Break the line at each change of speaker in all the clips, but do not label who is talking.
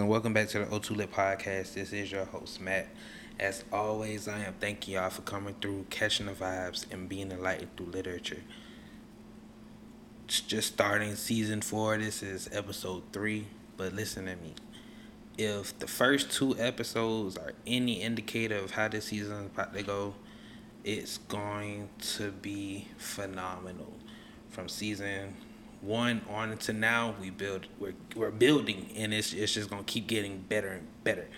And welcome back to the O2 Lit Podcast. This is your host, Matt. As always, I am thanking y'all for coming through, catching the vibes, and being enlightened through literature. It's just starting season four. This is episode three. But listen to me. If the first two episodes are any indicator of how this season is about to go, it's going to be phenomenal. From season one on to now, we build we're we're building and it's it's just gonna keep getting better and better.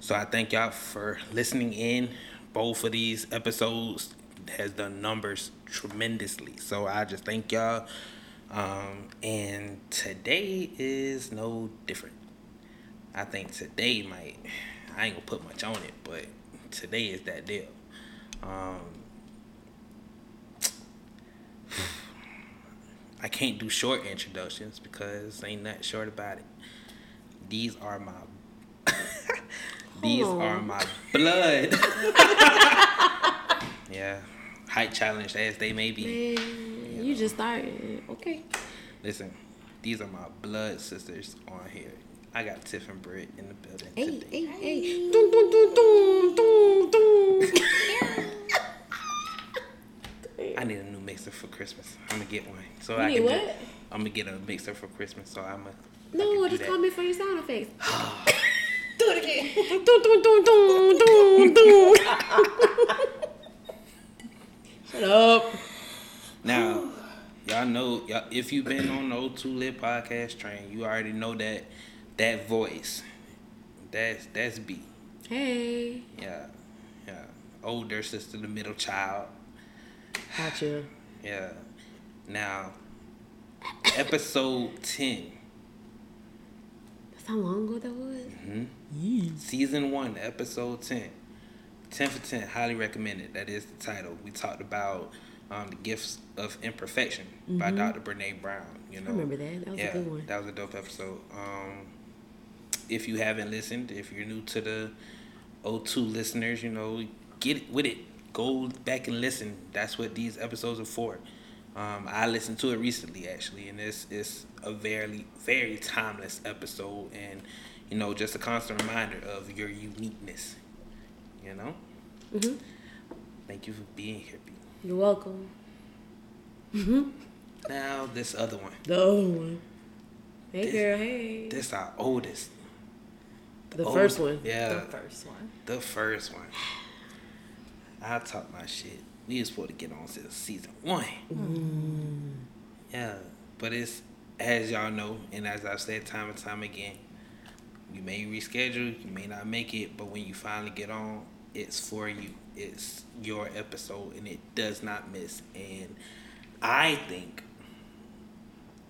So I thank y'all for listening in. Both of these episodes has done numbers tremendously. So I just thank y'all. Um, and today is no different. I think today might I ain't gonna put much on it, but today is that deal. Um, I can't do short introductions because ain't nothing short about it. These are my these
Hold
are my blood. yeah. Height challenge as they may be.
Man, you just started. Okay.
Listen, these are my blood sisters on here. I got Tiff and Britt in the building
Hey,
today.
hey, hey. Dun, dun, dun, dun, dun, dun.
I need a new mixer for Christmas. I'm gonna get one. So
You
I
need
can
what?
Do, I'm gonna get a mixer for Christmas. So I'm gonna.
No, just call
me.
me for your sound effects. Do it again. Dun, dun, dun, dun, dun, dun. Shut up.
Now, y'all know y'all, if you've been on the O2 Lit podcast train, you already know that that voice. That's that's B.
Hey.
Yeah, yeah. Older sister, the middle child.
Gotcha.
Yeah. Now, episode ten.
That's how long ago that was?
hmm Season one, episode ten. Ten for ten, highly recommended. That is the title. We talked about um, the gifts of imperfection by Dr. Brene Brown. You know,
I remember that. That was
yeah,
a good one.
that was a dope episode. Um, if you haven't listened, if you're new to the O2 listeners, you know, get with it. Go back and listen. That's what these episodes are for. Um, I listened to it recently, actually, and it's it's a very very timeless episode, and you know, just a constant reminder of your uniqueness. You know.
hmm
Thank you for being here, B.
You're welcome. hmm
Now this other one.
The old one. Hey,
This-
girl. Hey.
This our oldest.
the
old-
first one.
Yeah.
The first one.
The first one. I talk my shit. We was supposed to get on since season one. Mm. Yeah. But it's as y'all know, and as I've said time and time again, you may reschedule, you may not make it, but when you finally get on, it's for you. It's your episode and it does not miss. And I think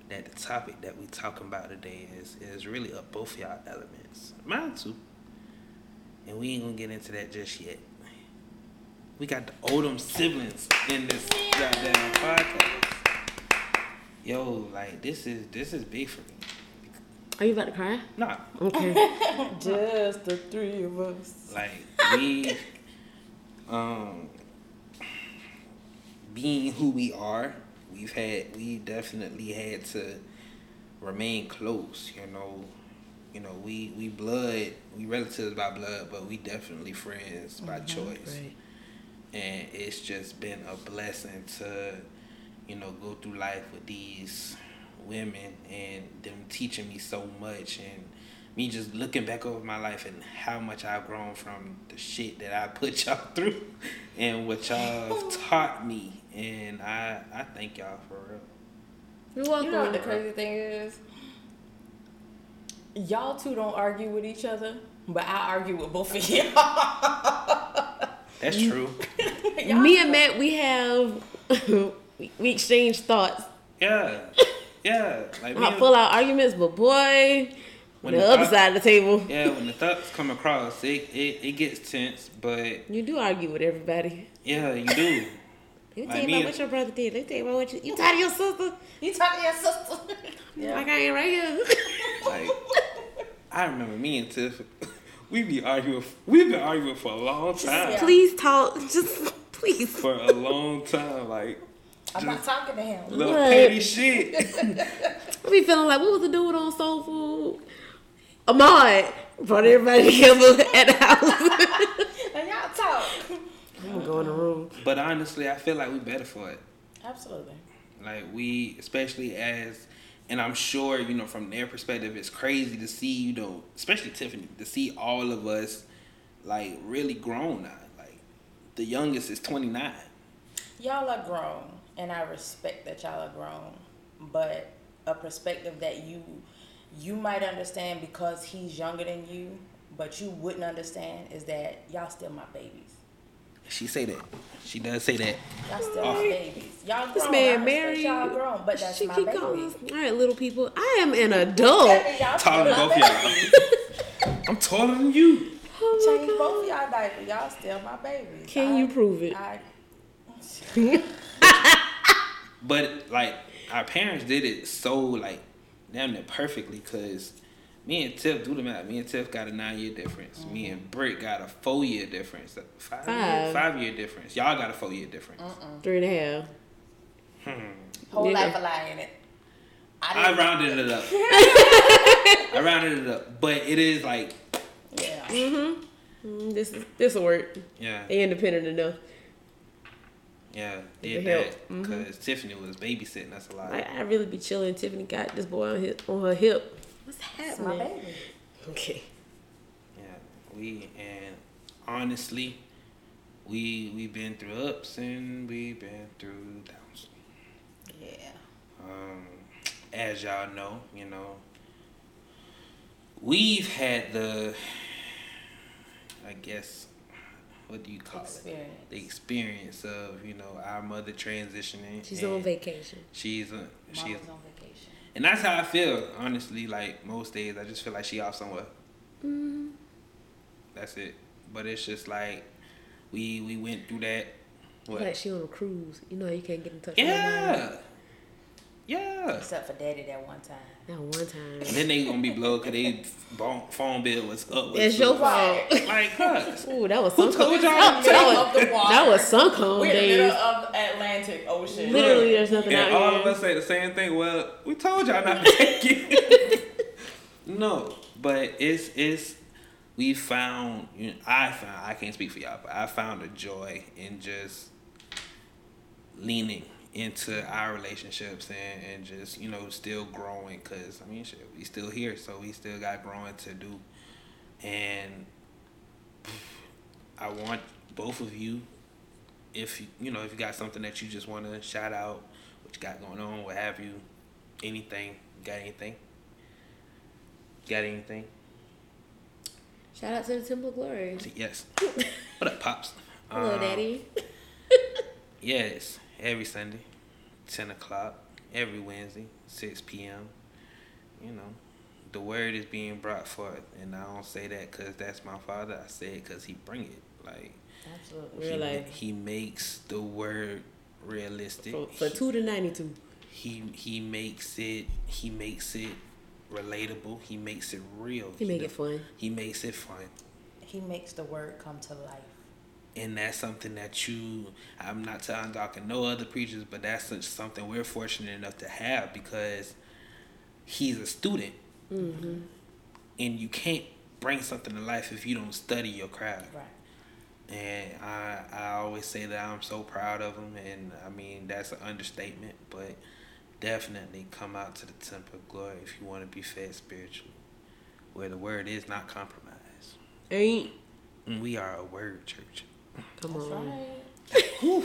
that the topic that we talking about today is is really up both y'all elements. Mine too. And we ain't gonna get into that just yet. We got the Odom siblings in this goddamn podcast. Yo, like this is this is big for me.
Are you about to cry?
Nah,
Okay.
Just the three of us.
like we um being who we are, we've had we definitely had to remain close, you know. You know, we we blood, we relatives by blood, but we definitely friends by choice.
Right.
And it's just been a blessing to you know go through life with these women and them teaching me so much and me just looking back over my life and how much I've grown from the shit that I put y'all through and what y'all have taught me and I I thank y'all for real.
You're welcome.
You know what the crazy thing is? Y'all two don't argue with each other, but I argue with both of y'all.
That's true.
Me and Matt, we have we, we exchange thoughts.
Yeah. Yeah. Like me
Not
and-
full out arguments, but boy,
When
the
the
other
thought-
side of the table,
yeah, when the thoughts come across, it, it, it gets tense, but
you do argue with everybody.
yeah, you do.
Let me
Like
tell you
me
about what your brother did. Let me tell you about what you, you tired of your sister.
You talk to your sister. Yeah.
Like I ain't right here.
Like, I remember me and Tiff, we be arguing. We've been arguing for a long time.
Yeah.
Please talk. Just please.
For a long time, like
I'm not talking to him.
little
What?
petty shit.
I be feeling like what was the dude on Soul Food? Ahmad brought everybody together at the house.
And y'all talk.
I'm gonna go in the room.
But honestly, I feel like we better for it.
Absolutely.
Like we, especially as, and I'm sure you know from their perspective, it's crazy to see you know, especially Tiffany, to see all of us like really grown now. Like the youngest is 29.
Y'all are grown, and I respect that y'all are grown. But a perspective that you you might understand because he's younger than you, but you wouldn't understand is that y'all still my babies.
She say that. She does say that.
Y'all still my babies. Y'all grown.
This
I
man
respect
married.
Y'all grown, but that's
she
my
keep
baby.
calling us. All right, little people. I am an adult.
Y'all
Taller than both
babies.
y'all. I'm taller than you.
Oh
Change both of y'all diapers. Y'all still my babies.
Can
I-
you prove it?
I,
But like our parents did it so like damn near perfectly because me and Tiff do the math. Me and Tiff got a nine year difference. Me and Britt got a four year difference. Five, Year,
Five.
five year difference. Y'all got a four year difference.
Three and a half. Hmm.
whole
Yeah.
life a lie in it. I
I rounded it up. I rounded it up, but it is like
yeah.
Mm, this is this will work.
yeah,
They independent enough.
yeah,
It
did
help.
that because Tiffany was babysitting us a lot.
I, I really be chilling. Tiffany got this boy on his on her hip. What's
It's my baby.
Okay.
Yeah, we and honestly, we we been through ups and we been through downs.
Yeah.
Um, as y'all know, you know, we've had the, I guess, what do you call
Experience.
it? The experience of you know our mother transitioning.
She's on vacation.
She's a, she's,
on vacation.
And that's how I feel. Honestly, like most days, I just feel like she off somewhere.
Mm-hmm.
That's it. But it's just like we we went through that. What?
Like she on a cruise. You know you can't get in touch with her.
Yeah. Yeah.
Except for daddy that one time.
That one time.
And then they gonna be blowed because they phone, phone bill was up. with
It's your fault.
Like, cuz.
Ooh, that was
Who
Suncoast.
told y'all
That,
to
was,
of the water.
that was Suncoast
We're in the middle of the Atlantic Ocean.
Literally, there's nothing
And
out
all
here.
of us say the same thing. Well, we told y'all not to take it. no, but it's it's we found. You know, I found. I can't speak for y'all, but I found a joy in just leaning into our relationships and, and just you know still growing because I mean shit, we still here so we still got growing to do. And I want both of you if you you know if you got something that you just want to shout out what you got going on what have you anything got anything? Got anything?
Shout out to the Temple of Glory.
yes. What up pops?
Hello,
Um,
Daddy.
Yes, every Sunday, ten o'clock. Every Wednesday, six p.m. You know, the word is being brought forth, and I don't say that because that's my father. I say it because he bring it. Like
Absolutely.
Real
he,
life.
he makes the word realistic.
For, for
He-
two to ninety-two.
he he makes it he makes it relatable. He makes it real.
He make it fun.
He makes it fun.
He makes the word come to life.
And that's something that you i'm not telling dr no other preachers but that's something we're fortunate enough to have because he's a student
Mm-hmm.
and you can't bring something to life if you don't study your craft
Right.
and i i always say that i'm so proud of him and i mean that's an understatement but definitely come out to the temple of glory if you want to be fed spiritually where the word is not compromised
Ain't.
and we are a word church
Come
That's
on.
right.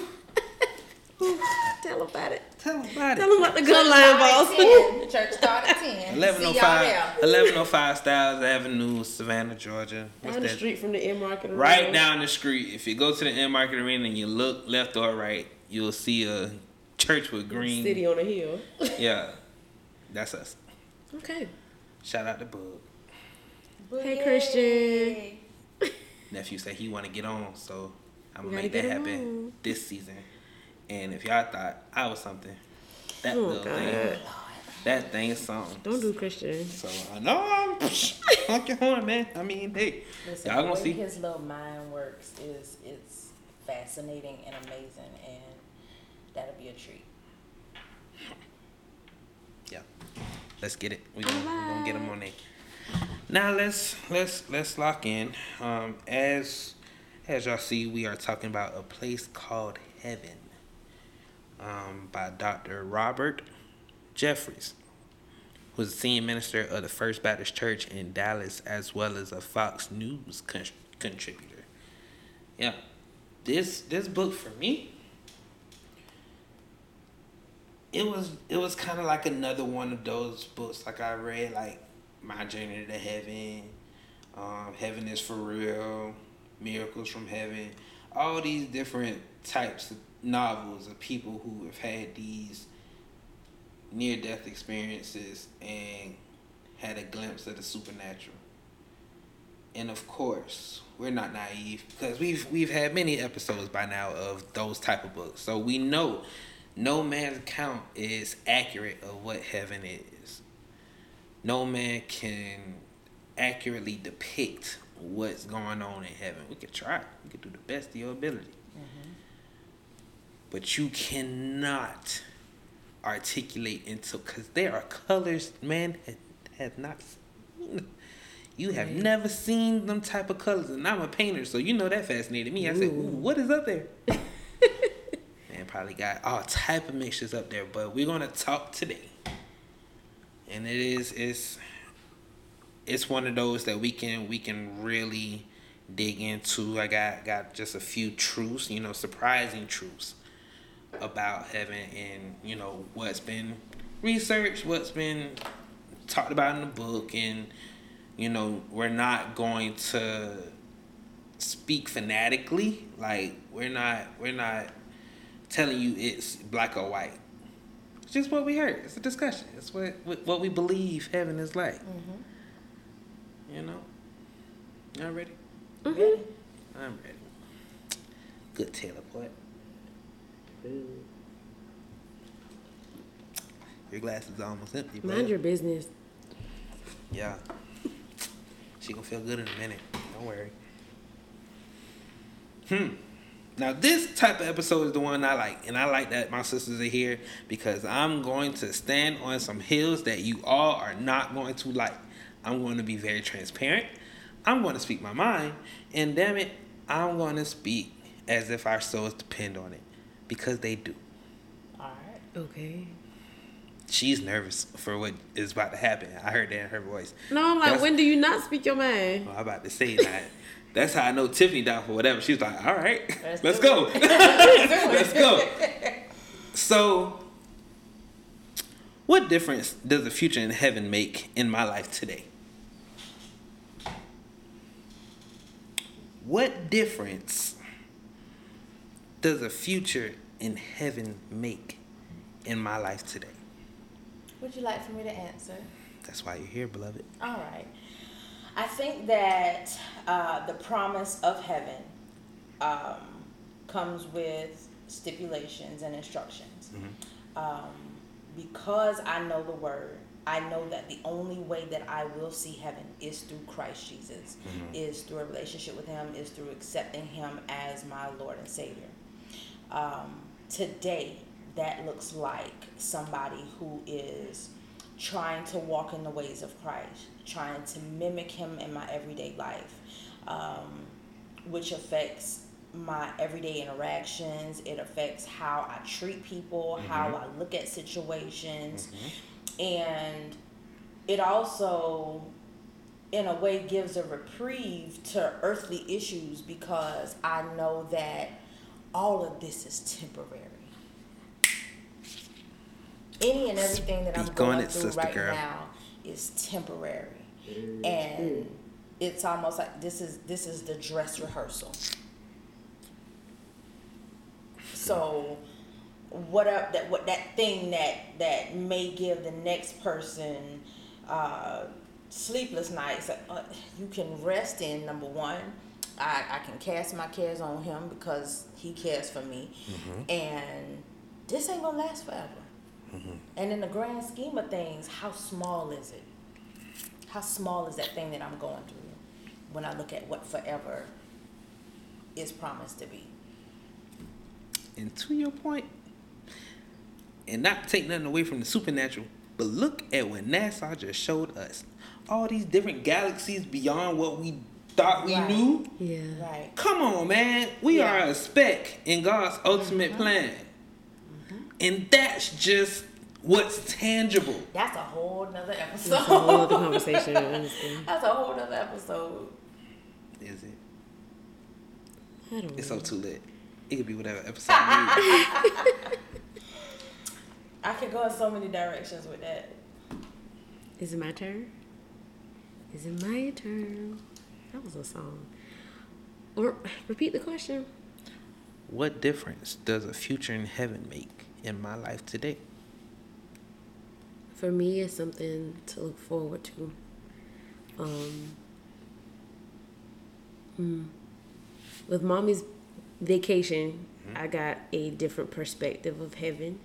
Tell about it.
tell them about it
Tell them about the gun line, boss.
The church started at 10.
Eleven
See
oh
y'all
five.
there.
Eleven oh five Styles Avenue, Savannah, Georgia. What's
Down the
that?
street from the Enmarket. Arena.
Right down the street. If you go to the Enmarket arena and you look left or right, you'll see a church with green.
City on a hill.
Yeah, that's us.
Okay.
Shout out to Bug.
Hey, Christian.
Nephew said he want to get on, so I'm
We
gonna make that happen
on.
this season. And if y'all thought I was something, that
Oh,
little thing, that thing is something.
Don't do Christian.
So I know I'm honk your horn, man. I mean, hey,
Listen,
y'all gonna
way
see.
his little mind works is it's fascinating and amazing, and that'll be a treat.
Yeah. Let's get it. We're gonna, we gonna get them on there. Now let's let's let's lock in. Um, as as y'all see, we are talking about a place called heaven. Um, by Dr. Robert Jeffress, who was a senior minister of the First Baptist Church in Dallas, as well as a Fox News con- contributor. Yeah, this this book for me, it was it was kind of like another one of those books like I read like My Journey to Heaven, um, Heaven is for Real, Miracles from Heaven, all these different types of novels of people who have had these near death experiences and had a glimpse of the supernatural. And of course, we're not naive because we've we've had many episodes by now of those type of books. So we know no man's account is accurate of what heaven is. No man can accurately depict what's going on in heaven. We could try. We could do the best of your ability. Mm-hmm. But you cannot articulate into because there are colors man ha- has not seen. You have never seen them type of colors, and I'm a painter, so you know that fascinated me. I said, Ooh, "What is up there?" man, probably got all type of mixtures up there, but we're gonna talk today, and it is it's it's one of those that we can we can really dig into. I got got just a few truths, you know, surprising truths about heaven and you know what's been researched, what's been talked about in the book, and you know we're not going to speak fanatically. Like we're not we're not telling you it's black or white. It's just what we heard. It's a discussion. It's what what we believe heaven is like. Mm-hmm. You know. Y'all ready?
Ready?
I'm ready. Good teleport. Port. Your glass is almost empty, bud.
Mind your business.
Yeah. She gonna feel good in a minute. Don't worry. Hmm. Now this type of episode is the one I like, and I like that my sisters are here because I'm going to stand on some hills that you all are not going to like. I'm going to be very transparent. I'm going to speak my mind, and damn it, I'm going to speak as if our souls depend on it, because they do.
All right.
Okay.
She's nervous for what is about to happen. I heard that in her voice.
No, I'm like,
That's-
when do you not speak your mind?
Well, I'm about to say that. That's how I know Tiffany down for whatever. She was like, all right,
Let's
let's, go. let's go. So, what difference does the future in heaven make in my life today? What difference does a future in heaven make in my life today?
Would you like for me to answer?
That's why you're here, beloved.
All right. I think that uh, the promise of heaven um, comes with stipulations and instructions. Um, because I know the word, I know that the only way that I will see heaven is through Christ Jesus, is through a relationship with Him, is through accepting Him as my Lord and Savior. Um, today, that looks like somebody who is trying to walk in the ways of Christ, trying to mimic Him in my everyday life, um, which affects my everyday interactions. It affects how I treat people, how I look at situations, and it also in a way gives a reprieve to earthly issues because I know that all of this is temporary. Any and everything that I'm
Speak
going
it,
through right
girl.
now is temporary. And it's almost like this is this is the dress rehearsal. So what up that what that thing that that may give the next person uh, sleepless nights uh, you can rest in number one. I, I can cast my cares on him because he cares for me. And this ain't gonna last forever. And in the grand scheme of things how small is it? How small is that thing that i'm going through when i look at what forever is promised to be?
And to your point, and not take nothing away from the supernatural, But look at what NASA just showed us. All these different galaxies beyond what we thought we
Right.
knew.
Yeah.
Right.
Come on, man. We
Yeah.
are a speck in God's uh-huh. ultimate uh-huh. plan. And that's just what's tangible.
That's a whole nother episode.
That's a whole other conversation.
That's a whole nother episode.
Is it?
I don't know.
It's
know.
so too lit. It could be whatever episode you
I could go in so many directions with that.
Is it my turn? Is it my turn? That was a song. Or repeat the question.
What difference does a future in heaven make in my life today?
For me, it's something to look forward to. Um, hmm. With mommy's vacation, I got a different perspective of heaven.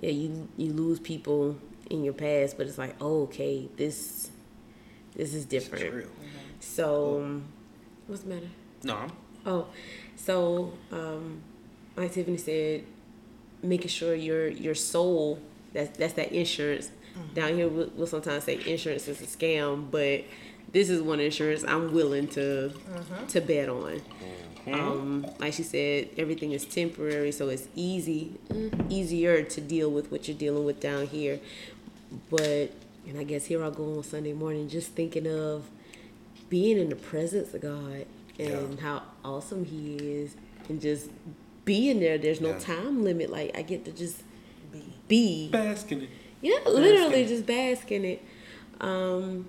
Yeah, you you lose people in your past, but it's like, oh, okay, this this is
It's
different.
real.
So, um, what's the matter?
No,
Oh, so um, like Tiffany said, making sure your your soul that's that's that insurance. Down here, we'll, we'll sometimes say insurance is a scam, but this is one insurance I'm willing to to bet on. Um, like she said, everything is temporary, so it's easy, mm, easier to deal with what you're dealing with down here. But and I guess here I'll go on Sunday morning, just thinking of being in the presence of God and
Yeah.
how awesome He is, and just being there. There's no
Yeah.
time limit. Like I get to just
Be.
be.
basking it.
Yeah, literally
in it.
just bask in it. Um,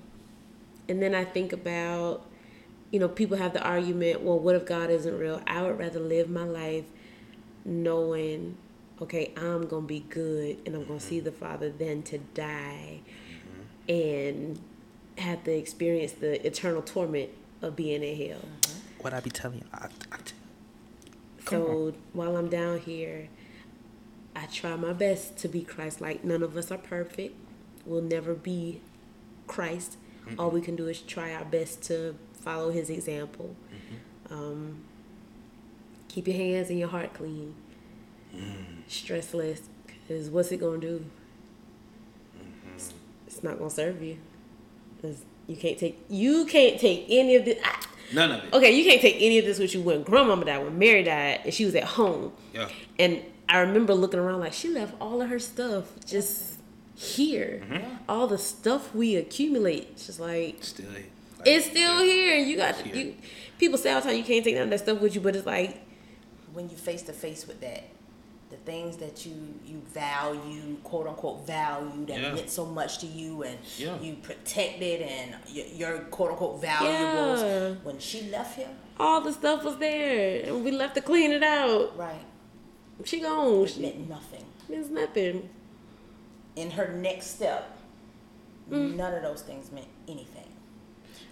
and then I think about, you know, people have the argument, well, what if God isn't real? I would rather live my life knowing, okay, I'm going to be good and I'm going to see the Father than to die mm-hmm. and have to experience the eternal torment of being in hell. Mm-hmm.
What I be telling you? I, I t-
So while I'm down here, I try my best to be Christ like. None of us are perfect. We'll never be Christ. All we can do is try our best to follow his example. Mm-hmm. Um, keep your hands and your heart clean. Mm. Stress less. Because what's it going to do? It's, it's not going to serve you. 'Cause you can't take you can't take any of this. I,
None of it.
Okay, you can't take any of this with you when grandmama died, when Mary died, and she was at home.
Yeah.
And I remember looking around like she left all of her stuff just here. Mm-hmm. All the stuff we accumulate, just like
Still here. Like,
it's still here. You got
It's here.
you. People say all the time you can't take none of that stuff with you, but it's like
when you face to face with that, the things that you you value, quote unquote value, that
Yeah.
meant so much to you, and
Yeah.
you protected, and your, your quote unquote valuables.
Yeah.
When she left here,
all the stuff was there, and we left to clean it out.
right,
She gone.
it
She
meant nothing.
means nothing.
In her next step, mm. none of those things meant anything.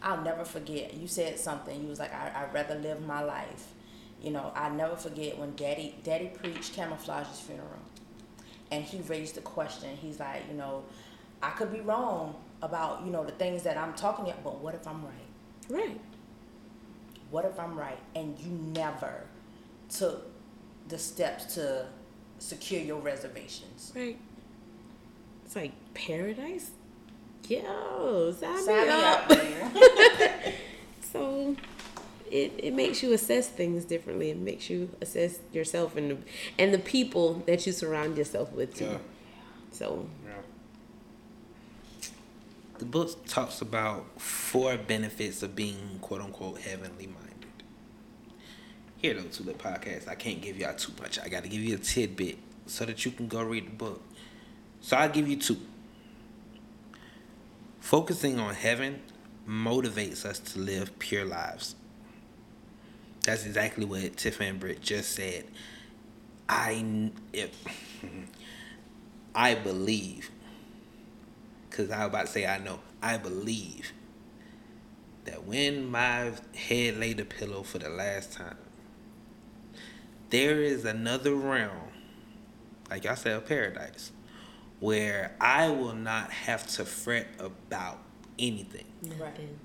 I'll never forget. You said something. You was like, I, I'd rather live my life. You know, I never forget when Daddy Daddy preached Camoflauge's funeral, and he raised the question. He's like, you know, I could be wrong about you know the things that I'm talking about, but what if I'm right?
Right.
What if I'm right? And you never took the steps to secure your reservations.
Right. It's like paradise. Yo, sign,
Sign
me
me
up.
up.
So it, it makes you assess things differently. It makes you assess yourself and the, and the people that you surround yourself with too.
Yeah.
So
Yeah. The book talks about four benefits of being quote unquote heavenly minded. Here though, Tulip Podcast, I can't give y'all too much. I gotta give you a tidbit so that you can go read the book. So I'll give you two. Focusing on heaven motivates us to live pure lives. That's exactly what Tiff and Britt just said. I if I believe, because I was about to say I know, I believe that when my head laid the pillow for the last time, there is another realm, like I said, paradise, where I will not have to fret about anything.
nothing.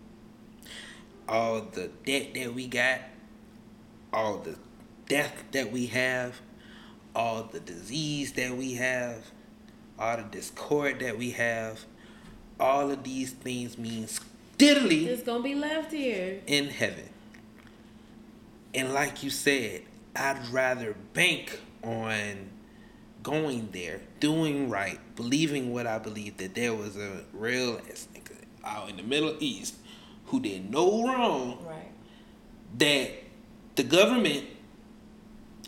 All the debt that we got, all the death that we have, all the disease that we have, all the discord that we have, all of these things means diddly
It's gonna be left here.
in heaven. And like you said, I'd rather bank on going there, doing right, believing what I believe that there was a real ass nigga out in the Middle East who did no wrong
Right.
that the government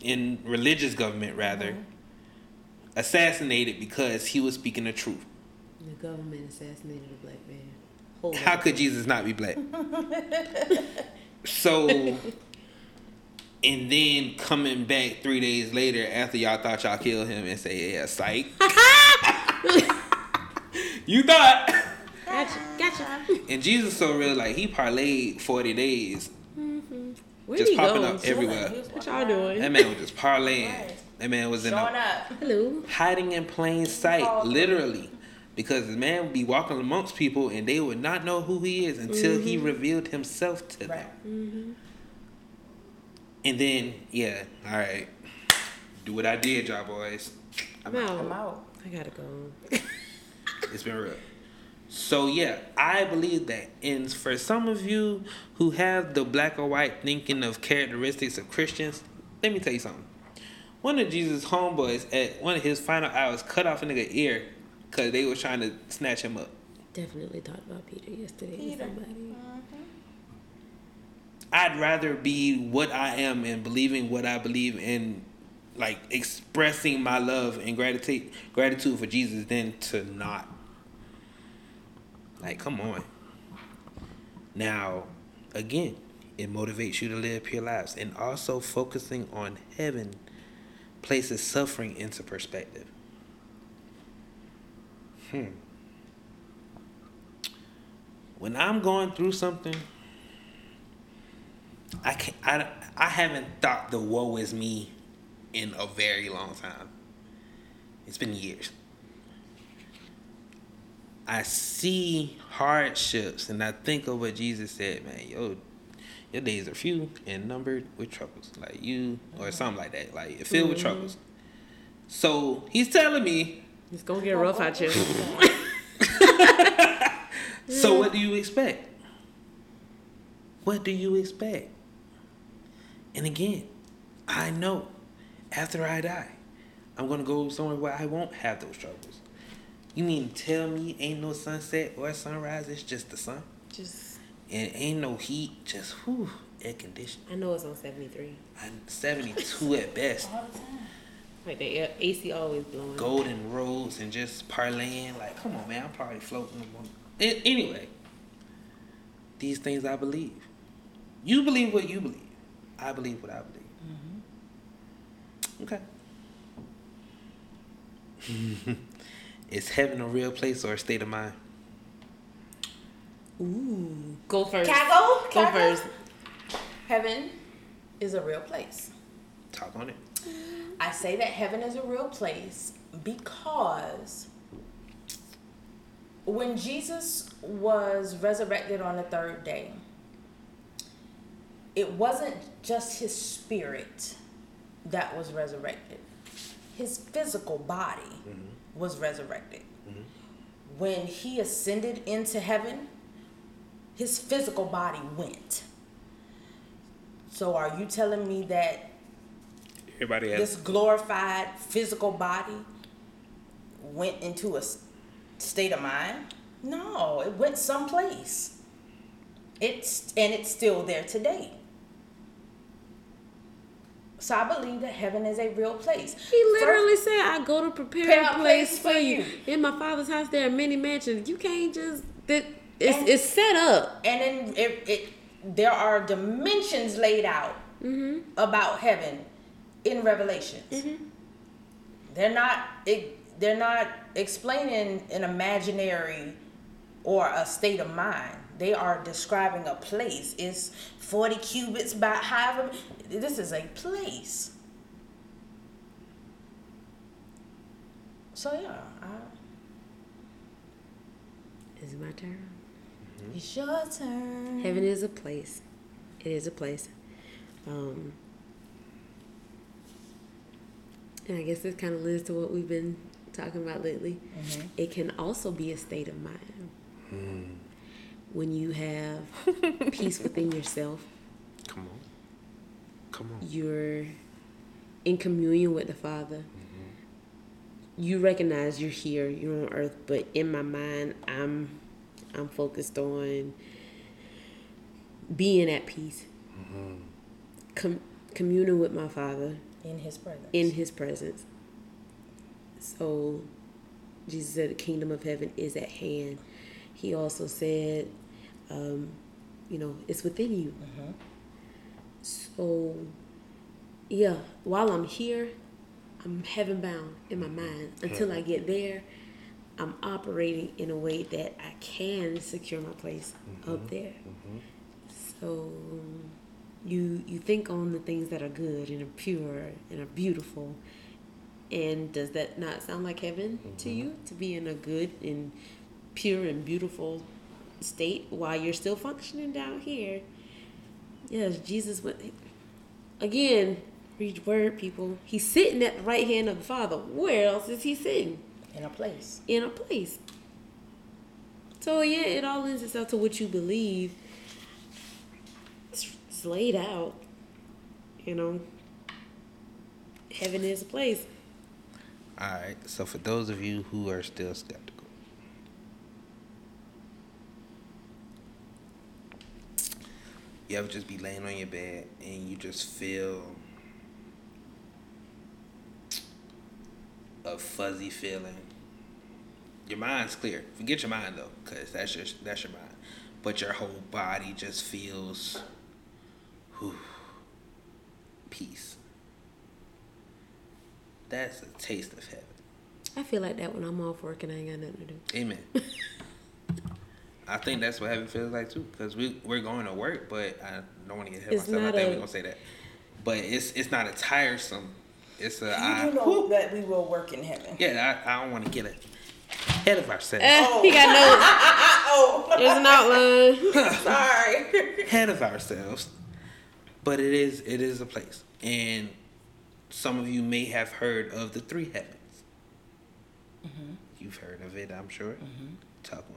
in religious government rather
Mm-hmm.
assassinated because he was speaking the truth.
The government assassinated a black man. Hold
How
on.
could Jesus not be black? so, and then coming back three days later after y'all thought y'all killed him and say, yeah, psych. you thought.
Gotcha, gotcha.
And Jesus so real, like he parlayed 40 days,
Where
just
he
popping
go?
up everywhere.
What y'all
around,
doing?
That man was just parlaying.
Right.
That man was in
Showing
a,
up.
Hello.
hiding in plain sight,
Oh.
literally. Because the man would be walking amongst people and they would not know who he is until he mm-hmm. revealed himself to them.
Right. Mm-hmm.
And then, yeah, all right, do what I did, y'all boys.
I'm out.
I'm out.
I gotta go.
It's been real. So yeah, I believe that. And for some of you who have the black or white thinking of characteristics of Christians, let me tell you something. One of Jesus' homeboys at one of his final hours cut off a nigga ear because they were trying to snatch him up.
Definitely talked about Peter yesterday.
Peter.
With somebody. Mm-hmm.
I'd rather be what I am and believing what I believe and like expressing my love and gratitude gratitude for Jesus than to not. Like, come on. Now, again, it motivates you to live pure lives and also focusing on heaven places suffering into perspective. Hmm. When I'm going through something, I can not I I haven't thought the woe is me in a very long time. It's been years. I see hardships and I think of what Jesus said, man, yo, your days are few and numbered with troubles. Like you or something like that. Like filled with mm-hmm. troubles. So he's telling me,
It's gonna get rough out here.
so mm. what do you expect? What do you expect? And again, I know after I die, I'm gonna go somewhere where I won't have those troubles. You mean to tell me ain't no sunset or sunrise? It's just the sun,
Just,
and ain't no heat. Just whew, air conditioning.
I know it's on 73.
I'm 72 at best.
All the time.
Like the AC always blowing.
Golden roads and just parlaying. Like, come on, man. I'm probably floating. on- A- Anyway, these things I believe. You believe what you believe. I believe what I believe. Okay. Is heaven a real place or a state of mind?
Ooh. Go first.
Can I go?
Go
Can I go?
first.
Heaven is a real place.
Talk on it.
I say that heaven is a real place because when Jesus was resurrected on the third day, it wasn't just his spirit that was resurrected, his physical body mm-hmm. was resurrected. Mm-hmm. When he ascended into heaven, his physical body went. So, are you telling me that
Everybody has.
this glorified physical body went into a state of mind? No, it went someplace. It's and it's still there today. So I believe that heaven is a real place.
He literally said, "I go to prepare a place for you. In my father's house, there are many mansions. You can't just that. It's
And-
it's set up.
and then it, it there are dimensions laid out mm-hmm. about heaven in Revelations. Mm-hmm. They're not it, they're not explaining an imaginary or a state of mind. They are describing a place. It's forty cubits by however. This is a place. So yeah, I,
Is it my turn?
it's your turn.
Heaven is a place. It is a place. Um, and I guess this kind of leads to what we've been talking about lately.
Mm-hmm.
It can also be a state of mind. When you have peace within yourself,
Come on. Come on.
you're in communion with the Father. Mm-hmm. You recognize you're here, you're on earth, but in my mind, I'm I'm focused on being at peace, mm-hmm. Com- communing with my Father
In his presence.
in His presence. So, Jesus said, "The kingdom of heaven is at hand." He also said, um, "You know, it's within you." Mm-hmm. So, yeah, while I'm here, I'm heaven bound in my mind. Until I get there, I'm operating in a way that I can secure my place up mm-hmm. there. Mm-hmm. So, you you think on the things that are good and are pure and are beautiful. And does that not sound like heaven to you to be in a good and pure and beautiful state while you're still functioning down here? Yes, Jesus went again. Read word, people. He's sitting at the right hand of the Father. Where else is he sitting?
in a place.
In a place. So yeah, it all lends itself to what you believe. It's, it's laid out. You know. Heaven is a place.
All right. So for those of you who are still skeptical, you ever just be laying on your bed and you just feel a fuzzy feeling. Your mind's clear. Forget your mind though, cause that's your that's your mind. But your whole body just feels whew, peace. That's a taste of heaven.
I feel like that when I'm off work and I ain't got nothing to do.
Amen. I think that's what heaven feels like too, because we we're going to work, but I don't want to get ahead of
It's
myself. I think
a-
we're gonna say that, but it's it's not a tiresome. It's a
You
I,
do know that we will work in heaven.
yeah. I, I don't want to get ahead of ourselves.
Eh, he got notes.
Oh,
There's an outline.
sorry.
ahead of ourselves, but it is it is a place, and some of you may have heard of the three heavens. You've heard of it, I'm sure. Talk on it.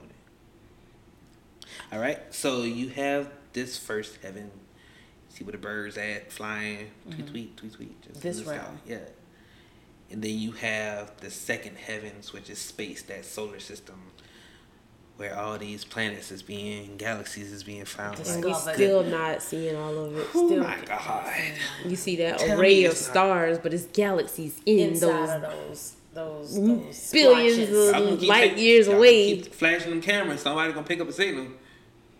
All right, so you have this first heaven. See where the birds at flying, tweet mm-hmm. tweet tweet tweet. Just in
This
the sky. yeah. And then you have the second heavens, which is space, that solar system, where all these planets is being, galaxies is being found.
The
right?
We
Discovered.
still not seeing all of it.
Oh
Still,
my god!
you see that
Tell
array of
it's not-
stars, but it's galaxies in
Inside
those
of those, those, those
billions of-
Y'all gonna keep
light years
y'all
away.
Keep flashing them cameras. Somebody gonna pick up a signal.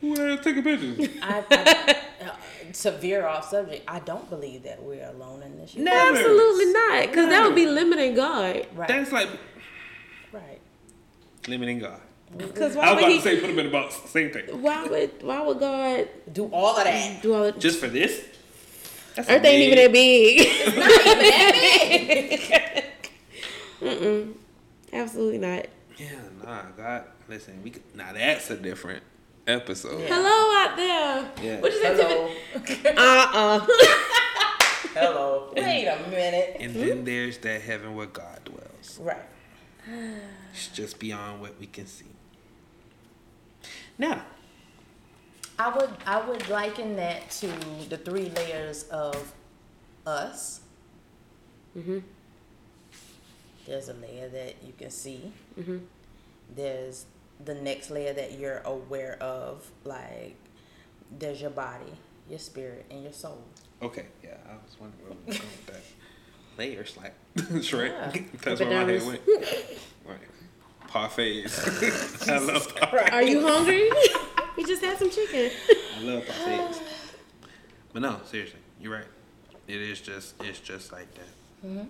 Well, take a picture.
I, I, uh, to veer off subject, I don't believe that we're alone in this.
No,
universe.
absolutely not. Because that would be limiting God.
Right.
That's like
right.
limiting God.
Because
I
why
was
would
about
he?
to say put them in the box. Same thing.
Why would why would God
Do all of that.
do all that?
Just for this. That's
Earth ain't even that big.
that
Mm-mm. Absolutely not.
Yeah, nah, God. Listen, we could, now that's a different episode.
Hello out there.
Yeah.
What you say, Tiffany? Uh-uh.
Hello. Wait a minute.
And then there's that heaven where God dwells.
Right.
It's just beyond what we can see. Now,
I would I would liken that to the three layers of us.
mm-hmm.
There's a layer that you can see.
Mm-hmm.
There's the next layer that you're aware of, like there's your body, your spirit, and your soul.
okay, yeah, I was wondering where we were going with that. Layers, like Shrek.
Yeah.
That's where my head went. Right. Parfaits. I love parfaits.
Are you hungry? we just had some chicken.
I love parfaits. But no, seriously, you're right. It is just, it's just like that.
Mhm.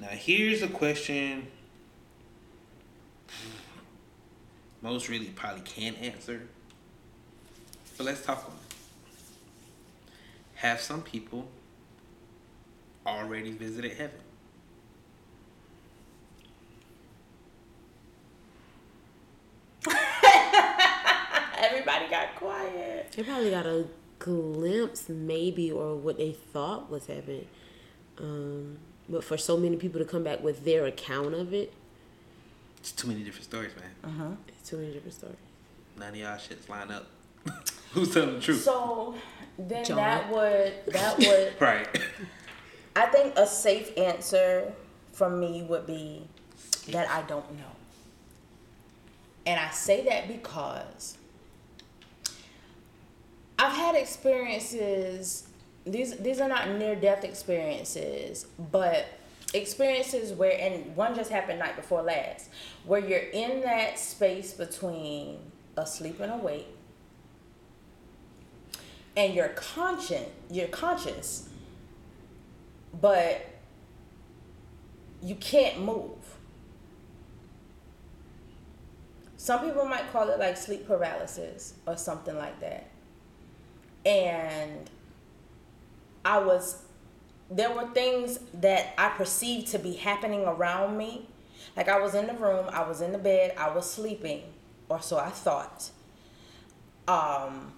Now here's a question most really probably can't answer. But let's talk on it. Have some people already visited heaven?
Everybody got quiet.
They probably got a glimpse, maybe, or what they thought was heaven. Um, But for so many people to come back with their account of it,
It's too many different stories, man.
it's too many different stories.
None of y'all shits line up. Who's telling the truth?
So then
John.
that would that would
right.
I think a safe answer from me would be that I don't know. And I say that because I've had experiences these these are not near death experiences, but experiences where and one just happened night before last, where you're in that space between asleep and awake and you're conscious you're conscious but you can't move. Some people might call it like sleep paralysis or something like that. And I was, there were things that I perceived to be happening around me. Like I was in the room, I was in the bed, I was sleeping, or so I thought. Um,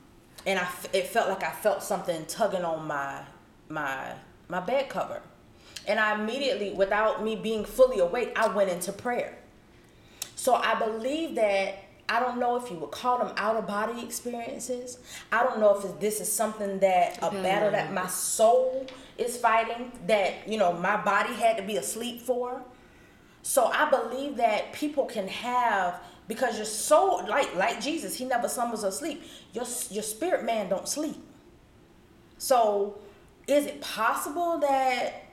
and I, it felt like I felt something tugging on my, my, my bed cover. And I immediately, without me being fully awake, I went into prayer. So I believe that I don't know if you would call them out of body experiences. I don't know if this is something that a battle that my soul is fighting that you know my body had to be asleep for. So I believe that people can have because your soul, like like Jesus, he never slumbers or sleep. Your your spirit man don't sleep. So is it possible that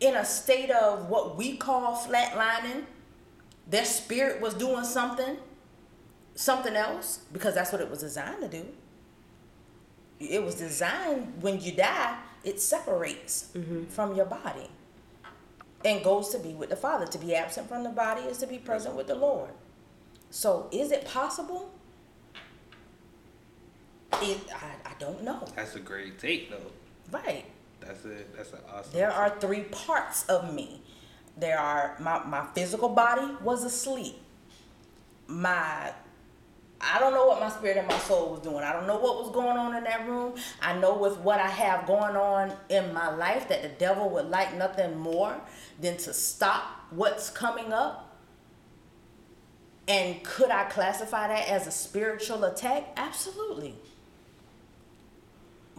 in a state of what we call flatlining, their spirit was doing something, something else, because that's what it was designed to do. It was designed when you die, it separates mm-hmm. from your body and goes to be with the Father. To be absent from the body is to be present with the Lord. So, is it possible? It, I, I don't know.
That's a great take, though.
Right.
That's it. that's an awesome.
There are three parts of me. There are my, my physical body was asleep. My I don't know what my spirit and my soul was doing. I don't know what was going on in that room. I know with what I have going on in my life that the devil would like nothing more than to stop what's coming up. And could I classify that as a spiritual attack? Absolutely.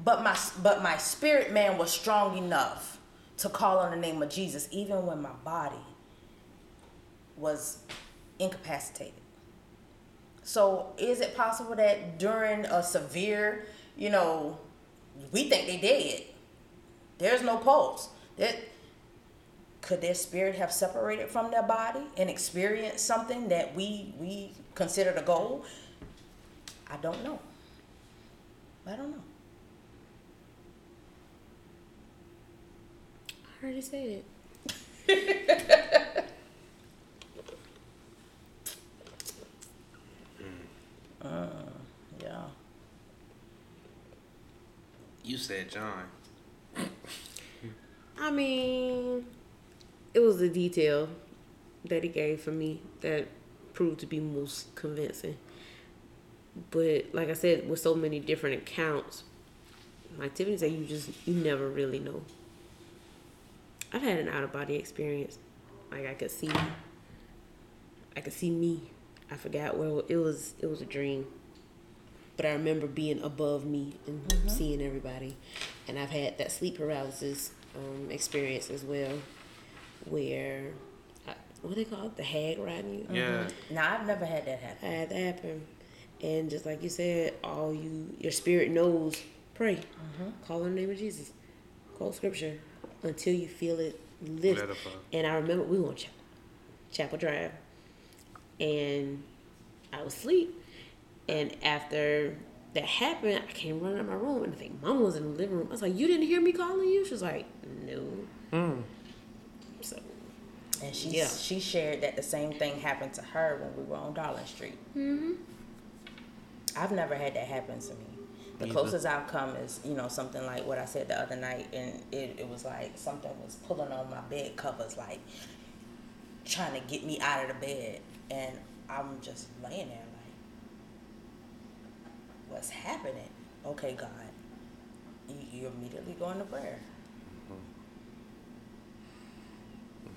But my but my spirit man was strong enough to call on the name of Jesus even when my body was incapacitated. So is it possible that during a severe, you know, we think they dead. There's no pulse. That could their spirit have separated from their body and experienced something that we we consider the goal? I don't know. I don't know.
I already said it.
Uh, yeah.
You said John.
I mean, it was the detail that he gave for me that proved to be most convincing. But like I said, with so many different accounts, like Tiffany said, you just you never really know. I've had an out of body experience. Like I could see, I could see me. I forgot where it was. It was a dream, but I remember being above me and mm-hmm. seeing everybody. And I've had that sleep paralysis um, experience as well, where I, what they call it, the hag riding you.
Yeah. Mm-hmm.
Now I've never had that happen.
I had that happen, and just like you said, all you your spirit knows. Pray, mm-hmm. call on the name of Jesus, quote scripture until you feel it lift.
Let it fall.
And I remember we were on Chapel, Chapel Drive, and I was asleep. And after that happened, I came running out my room, and I think Mom was in the living room. I was like, "You didn't hear me calling you?" She was like, "No." So
And she
Yeah.
she shared that the same thing happened to her when we were on Darling Street. Mm-hmm. I've never had that happen to me. The closest I've come is, you know, something like what I said the other night, and it, it was like something was pulling on my bed covers, like trying to get me out of the bed, and I'm just laying there like, what's happening? Okay, God, you, you immediately go into prayer. Mm-hmm.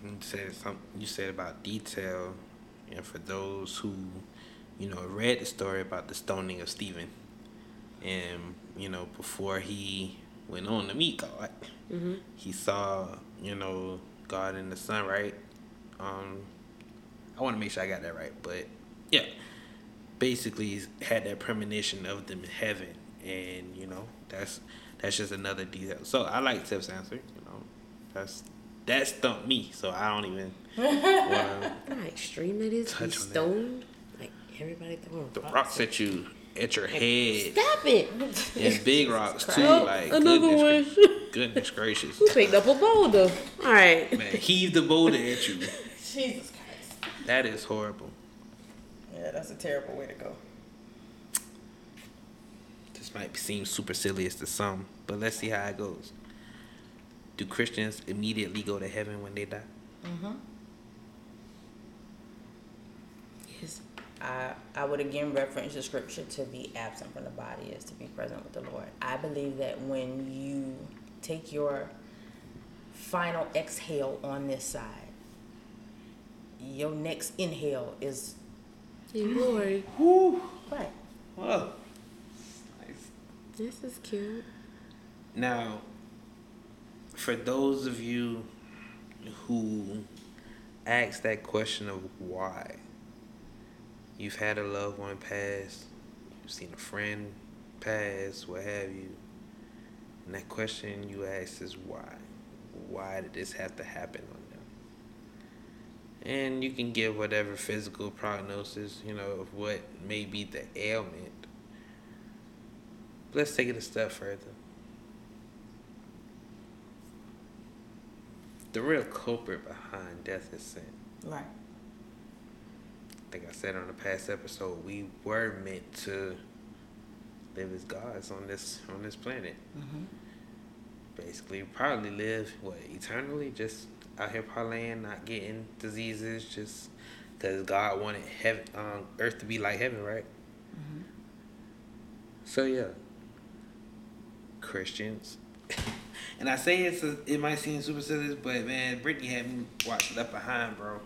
Mm-hmm.
you said some. You said about detail, and for those who, you know, read the story about the stoning of Stephen, and you know, before he went on to meet God,
Mm-hmm.
he saw, you know, God in the sun, right? Um, I want to make sure I got that right, but yeah, basically had that premonition of them in heaven, and you know, that's that's just another detail. So I like Tiff's answer. You know, that's that stumped me, so I don't even
How extreme that is. Be
on that.
stoned. Like everybody throwing
the rocks at you at your head
Stop it.
and big rocks too.
Oh,
Like
another
goodness,
one.
gra- goodness gracious,
Who picked up a boulder? All right.
man, heave the boulder at you.
Jesus Christ.
That is horrible.
Yeah, that's a terrible way to go.
This might seem supercilious to some, but let's see how it goes. Do Christians immediately go to heaven when they die?
Mm-hmm.
Yes.
I, I would again reference the scripture to be absent from the body is to be present with the Lord. I believe that when you take your final exhale on this side, your next inhale is
In glory.
Whew.
right.
Whoa. Nice.
This is cute.
Now, for those of you who ask that question of why, you've had a loved one pass, you've seen a friend pass, what have you, and that question you ask is why? Why did this have to happen on them? And you can give whatever physical prognosis, you know, of what may be the ailment. Let's take it a step further. the real culprit behind death is sin.
Right.
Like I said on the past episode, we were meant to live as gods on this on this planet.
Mm-hmm.
Basically, probably live what eternally, just out here parlaying, not getting diseases, just because God wanted heaven, um, earth to be like heaven, right?
Mm-hmm.
So yeah, Christians, and I say it's a, it might seem superstitious, but man, Brittany had me watch Left Behind, bro,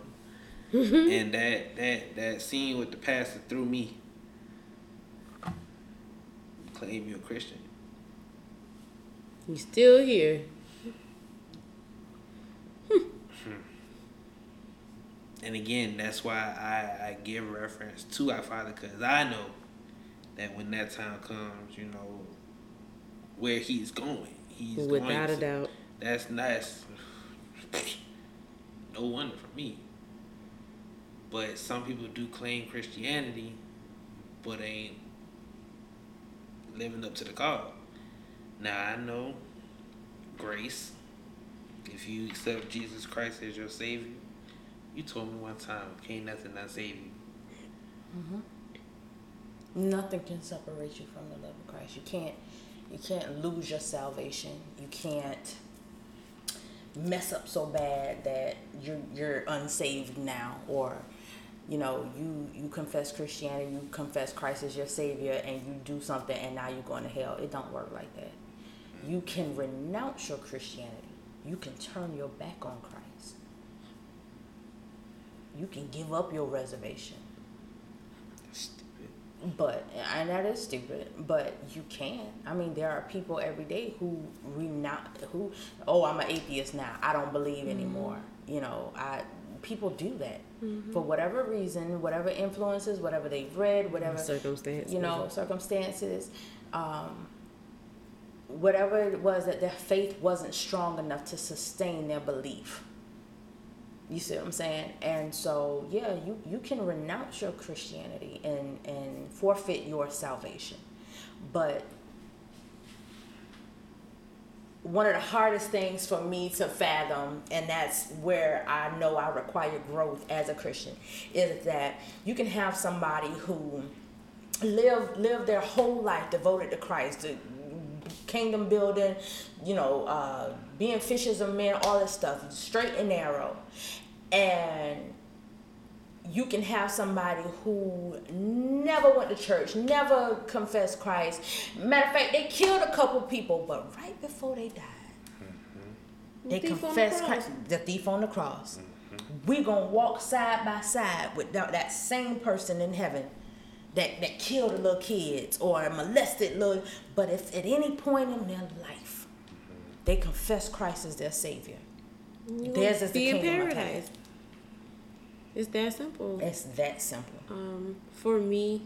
Mm-hmm. and that that that scene with the pastor threw me. Claim you a Christian.
You still here. Hmm.
And again, that's why I, I give reference to our Father, because I know that when that time comes, you know, where he's going, he's going
Without a
to-
doubt.
That's nice. No wonder for me. But some people do claim Christianity, but ain't living up to the call. Now I know grace. If you accept Jesus Christ as your Savior, you told me one time, can't nothing not save you. Mm-hmm.
Nothing can separate you from the love of Christ. You can't you can't lose your salvation. You can't mess up so bad that you're you're unsaved now or you know, you you confess Christianity, you confess Christ as your savior and you do something and now you're going to hell. It don't work like that. You can renounce your Christianity. You can turn your back on Christ. You can give up your reservation.
Stupid.
But and that is stupid. But you can. I mean, there are people every day who renounce who. Oh, I'm an atheist now. I don't believe mm-hmm. anymore. You know, I people do that for whatever reason, whatever influences, whatever they've read, whatever
circumstances,
you know circumstances. Um, whatever it was that their faith wasn't strong enough to sustain their belief. You see what I'm saying? And so, yeah, you, you can renounce your Christianity and, and forfeit your salvation. But one of the hardest things for me to fathom, and that's where I know I require growth as a Christian, is that you can have somebody who live live their whole life devoted to Christ, to kingdom building, you know, uh, being fishers of men, all this stuff, straight and narrow, and you can have somebody who never went to church, never confessed Christ. Matter of fact, they killed a couple people, but right before they died, mm-hmm. They
thief on the
confess
cross.
Christ, the thief on the cross. Mm-hmm. We're gonna walk side by side with that, that same person in heaven that, that killed the little kids or molested little but if at any point in their life mm-hmm. they confess Christ as their savior,
You
Theirs
will
is the
be in
of
paradise. It's that simple.
it's that simple.
Um, for me,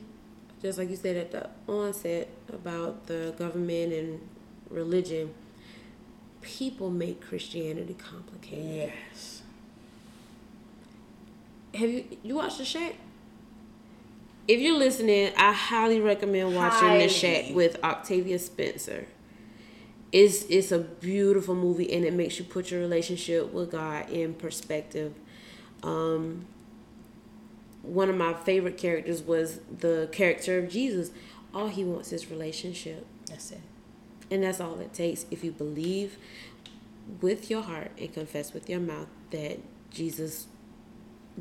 just like you said at the onset about the government and religion, people make Christianity complicated.
Yes.
Have you you watched The Shack? If you're listening, I highly recommend watching The Shack with Octavia Spencer. It's it's a beautiful movie and it makes you put your relationship with God in perspective. Um, one of my favorite characters was the character of Jesus. All he wants is relationship.
That's it.
And that's all it takes. If you believe with your heart and confess with your mouth that Jesus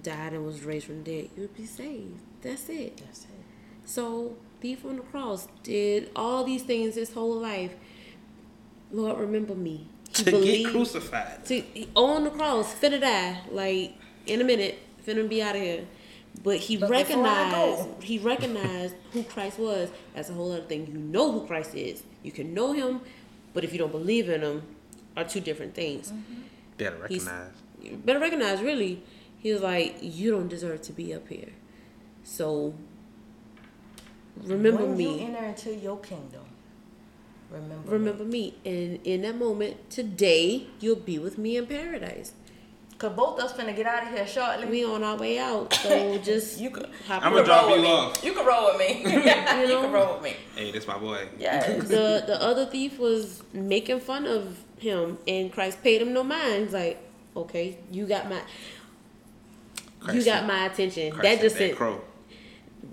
died and was raised from the dead, you'll be saved. That's it.
That's it.
So, thief on the cross did all these things his whole life. Lord, remember me. He
To get crucified.
to on the cross, finna die, like in a minute, finna be out of here. But he
But
recognized he recognized who Christ was. That's a whole other thing. You know who Christ is. You can know him, but if you don't believe in him, are two different things.
Mm-hmm.
Better
recognize.
You better recognize really. He was like, You don't deserve to be up here. So remember
when
me.
you enter into your kingdom, remember.
remember me. And in that moment, today, you'll be with me in paradise.
Cause both us finna get out of here shortly.
We on our way out, so just
You could.
hop
I'ma drop you off.
You can roll with me. you
know?
can roll with me.
Hey, that's my boy.
Yes.
the the other thief was making fun of him, and Christ paid him no mind. He's like, okay, you got my, you got my attention.
Christ
that
said
just
that
sent
crow.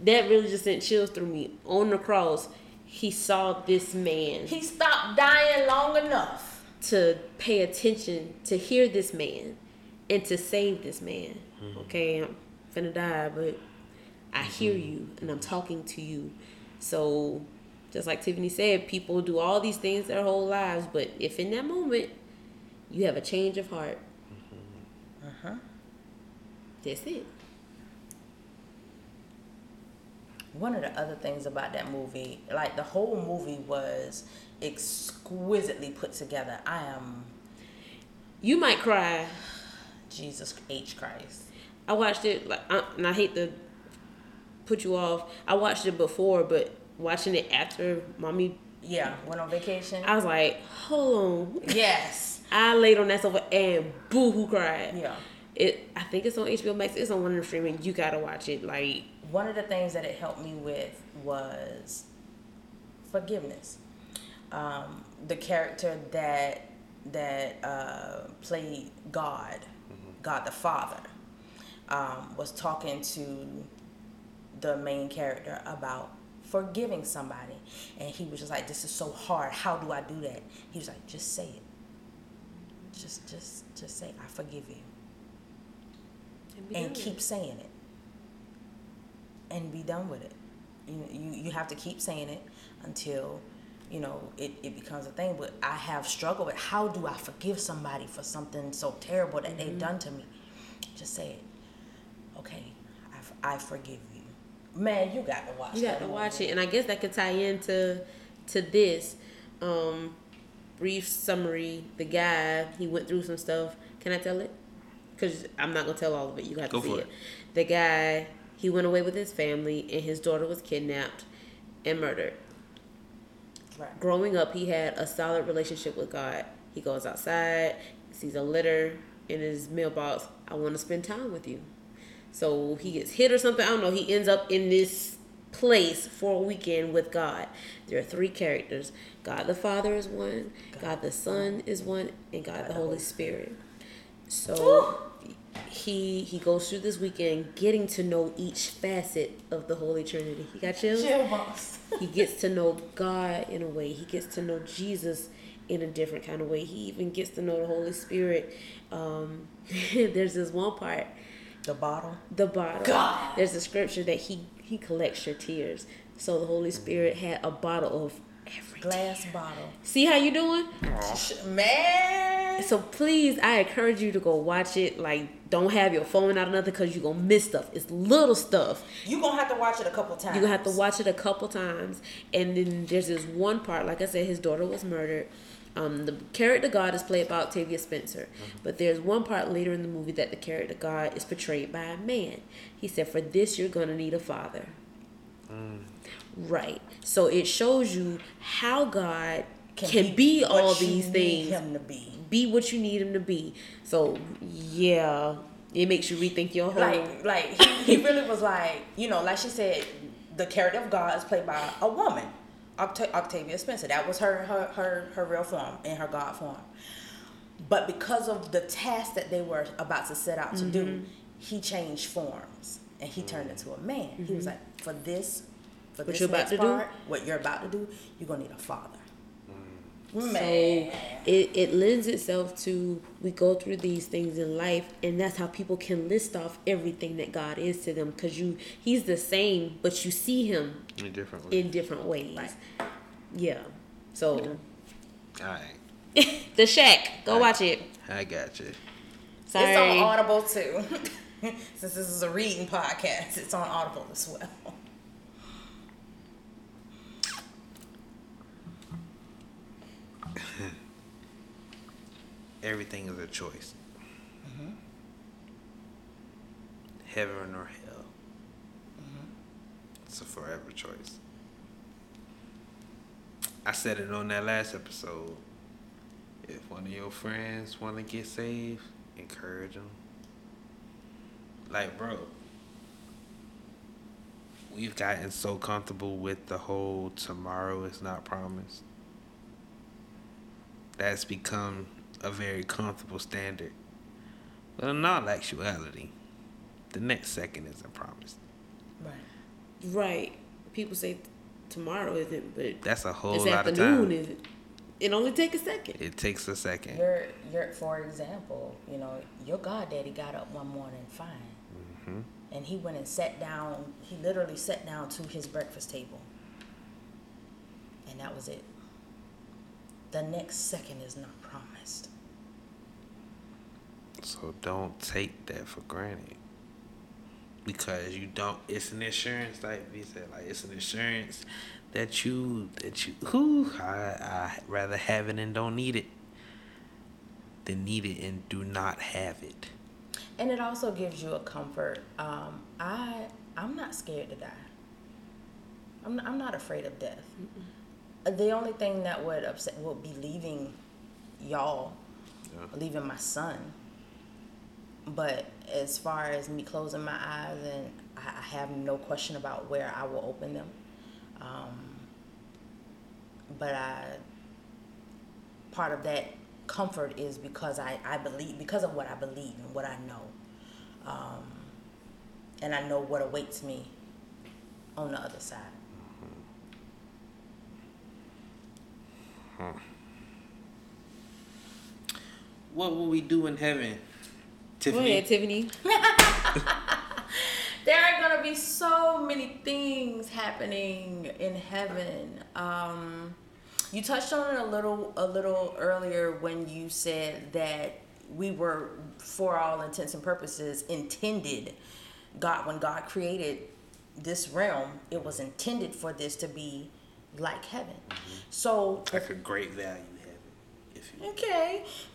that really just sent chills through me. On the cross, he saw this man
He stopped dying long enough.
to pay attention to hear this man and to save this man. Mm-hmm. Okay, I'm finna die, but I mm-hmm. hear you and I'm talking to you. So, just like Tiffany said, people do all these things their whole lives, but if in that moment you have a change of heart, uh huh, that's it.
One of the other things about that movie, like the whole movie was exquisitely put together. I am
You might cry.
Jesus H Christ.
I watched it, like, I, and I hate to put you off. I watched it before, but watching it after mommy,
Yeah, went on vacation.
I was like, hold on.
yes.
I laid on that sofa and boo hoo cried.
Yeah.
It I think it's on HBO Max. It's on one of the streaming. You gotta watch it. Like
One of the things that it helped me with was forgiveness. Um, the character that that uh, played God, God the Father, um, was talking to the main character about forgiving somebody, and he was just like, "This is so hard. How do I do that?" He was like, "Just say it. Just, just, just say, I forgive you." and keep saying it and be done with it you, you you have to keep saying it until you know it, it becomes a thing but i have struggled with how do i forgive somebody for something so terrible that they've done to me just say it okay I, I forgive you man you got to watch
you got
that
to
movie.
watch it, and I guess that could tie into to this. Um, brief summary: the guy he went through some stuff. Can I tell it? Because I'm not gonna tell all of it. You got to see it.
it.
The guy he went away with his family, and his daughter was kidnapped and murdered.
Right.
growing up, he had a solid relationship with God. He goes outside, sees a letter in his mailbox. I want to spend time with you. So he gets hit or something. I don't know. He ends up in this place for a weekend with God. There are three characters God the Father is one, God the Son is one, and God the Holy Spirit. So he he goes through this weekend getting to know each facet of the Holy Trinity. He got chills?
Chill bumps.
he gets to know God in a way. He gets to know Jesus in a different kind of way. He even gets to know the Holy Spirit. Um, there's this one part,
the bottle
the bottle.
God.
There's a scripture that he he collects your tears. So the Holy Spirit had a bottle of every
glass
tear.
bottle
See how you doing?
man man.
So please, I encourage you to go watch it. Like, don't have your phone out or nothing because you're gonna miss stuff. It's little stuff.
You gonna have to watch it a couple times.
You're gonna have to watch it a couple times. And then there's this one part, like I said, his daughter was murdered. Um, the character God is played by Octavia Spencer, but there's one part later in the movie that the character God is portrayed by a man. He said, "For this, you're gonna need a father." Right. So it shows you how God can, be,
what
all these things
Him to be.
be what you need him to be. So yeah, it makes you rethink your whole.
Like, like he, he really was like, you know, like she said, the character of God is played by a woman, Octa- Octavia Spencer. That was her, her, her, her real form and her God form. But because of the task that they were about to set out to
Mm-hmm.
do, he changed forms and he turned into a man. He was like, for this, for.
What
this
you're about
next
to do?
what you're about to do, you're gonna need a father. Mm.
so
Man.
it, it lends itself to we go through these things in life and that's how people can list off everything that god is to them because you he's the same but you see him
In different ways.
in different ways yeah so
All right.
the shack go watch it
I got you.
sorry
It's on Audible too. Since this is a reading podcast, it's on Audible as well.
Everything is a choice. Mm-hmm. Heaven or hell. Mm-hmm. It's a forever choice. I said it on that last episode. If one of your friends want to get saved, encourage them. Like, bro, we've gotten so comfortable with the whole tomorrow is not promised. That's become a very comfortable standard. But in all actuality, the next second isn't promised.
Right.
right people say tomorrow isn't but
That's a whole
this
lot of
afternoon
time.
is it only takes a second
It takes a second.
Your your for example, you know, your goddaddy got up one morning fine.
Mhm.
And he went and sat down he literally sat down to his breakfast table. And that was it. The next second is not promised.
So don't take that for granted. Because you don't it's an insurance like we said, like it's an insurance that you that you who I I rather have it and don't need it than need it and do not have it.
And it also gives you a comfort. Um, I I'm not scared to die. I'm I'm not afraid of death. The only thing that would upset would be leaving y'all,
Yeah.
leaving my son. But as far as me closing my eyes, and I have no question about where I will open them. Um, but I part of that comfort is because I, I believe because of what I believe and what I know. Um, and I know what awaits me on the other side.
What will we do in heaven?
go
Tiffany.
ahead tiffany
There are gonna be so many things happening in heaven. Um, you touched on it a little a little earlier when you said that we were, for all intents and purposes, intended. God, when God created this realm, it was intended for this to be like heaven. So
Like a great value heaven. If you
okay,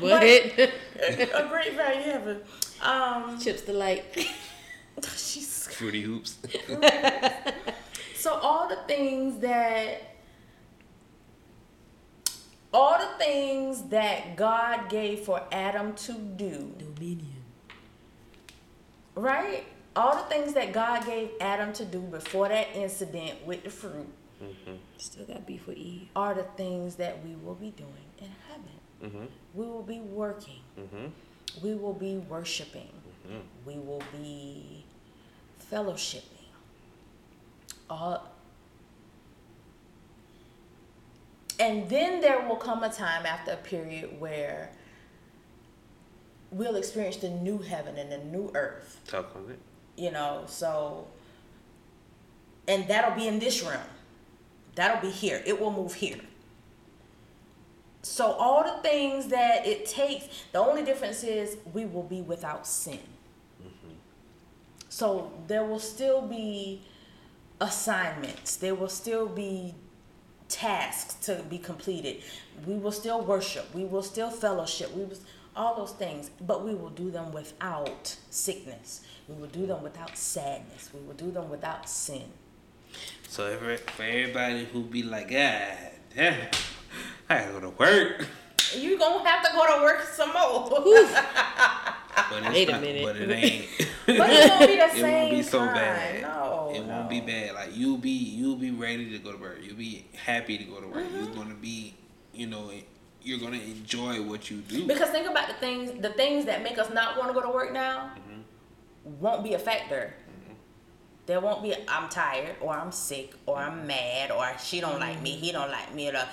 What?
a great value heaven. Um,
Chips delight.
Jesus
fruity hoops.
So all the things that all the things that God gave for Adam to do,
Dominion.
right? All the things that God gave Adam to do before that incident with the fruit
Still got beef with Eve.
are the things that we will be doing in heaven.
Mm-hmm.
We will be working.
Mm-hmm.
We will be worshiping. We will be fellowshipping. All and then there will come a time after a period where we'll experience the new heaven and the new earth.
Talk on it.
You know, so and that'll be in this room That'll be here. It will move here. So all the things that it takes, the only difference is we will be without sin. Mm-hmm. So there will still be assignments. There will still be tasks to be completed. We will still worship. We will still fellowship. We will all those things, but we will do them without sickness. We will do them without sadness. We will do them without sin.
So every, for everybody who be like, God damn, I gotta go to work.
You gonna have to go to work some more.
But it's
Wait a
not,
minute.
But it ain't.
but it won't be the same.
it won't be so
kind.
bad.
No,
it
no.
won't be bad. Like you'll be you'll be ready to go to work. You'll be happy to go to work.
Mm-hmm.
You're gonna be, you know, you're gonna enjoy what you do.
Because think about the things, the things that make us not want to go to work now, won't be a factor. Mm-hmm. There won't be I'm tired or I'm sick or I'm mm-hmm. mad or she don't like me, he don't like me. Or,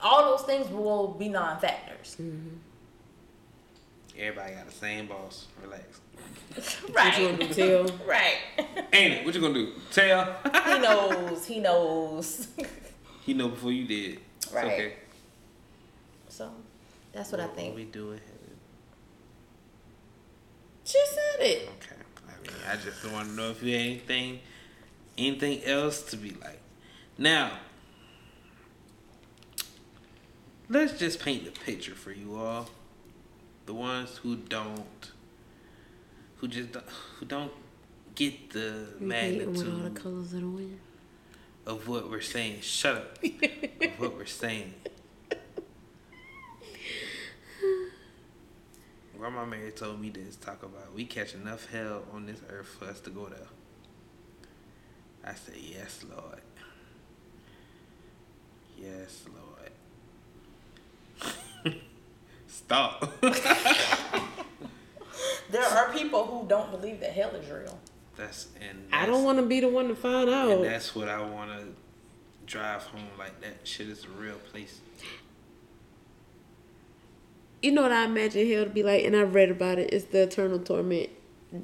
all those things will be non-factors. Mm-hmm.
Everybody got the same boss. Relax.
What you gonna
right.
do, Tell?
right.
Ain't it? What you gonna do? Tell.
he knows. He knows.
he know before you did. It's
Right.
okay.
so that's what I
What
think.
we doing?
She said it.
Okay. I just want to know if you had anything, anything else to be like. Now, let's just paint the picture for you all. The ones who don't, who just don't, who don't get the
You with all the
magnitude
colors of the wind.
of what we're saying. Shut up. of what we're saying. Grandma Mary told me this talk about we catch enough hell on this earth for us to go there. I said, Yes, Lord. Yes, Lord. Stop.
There are people who don't believe that hell is real.
that's and
I don't want to be the one to find out.
and
out.
that's what I wanna drive home like that shit is a real place.
You know what I imagine hell to be like, and I've read about it. It's the eternal torment.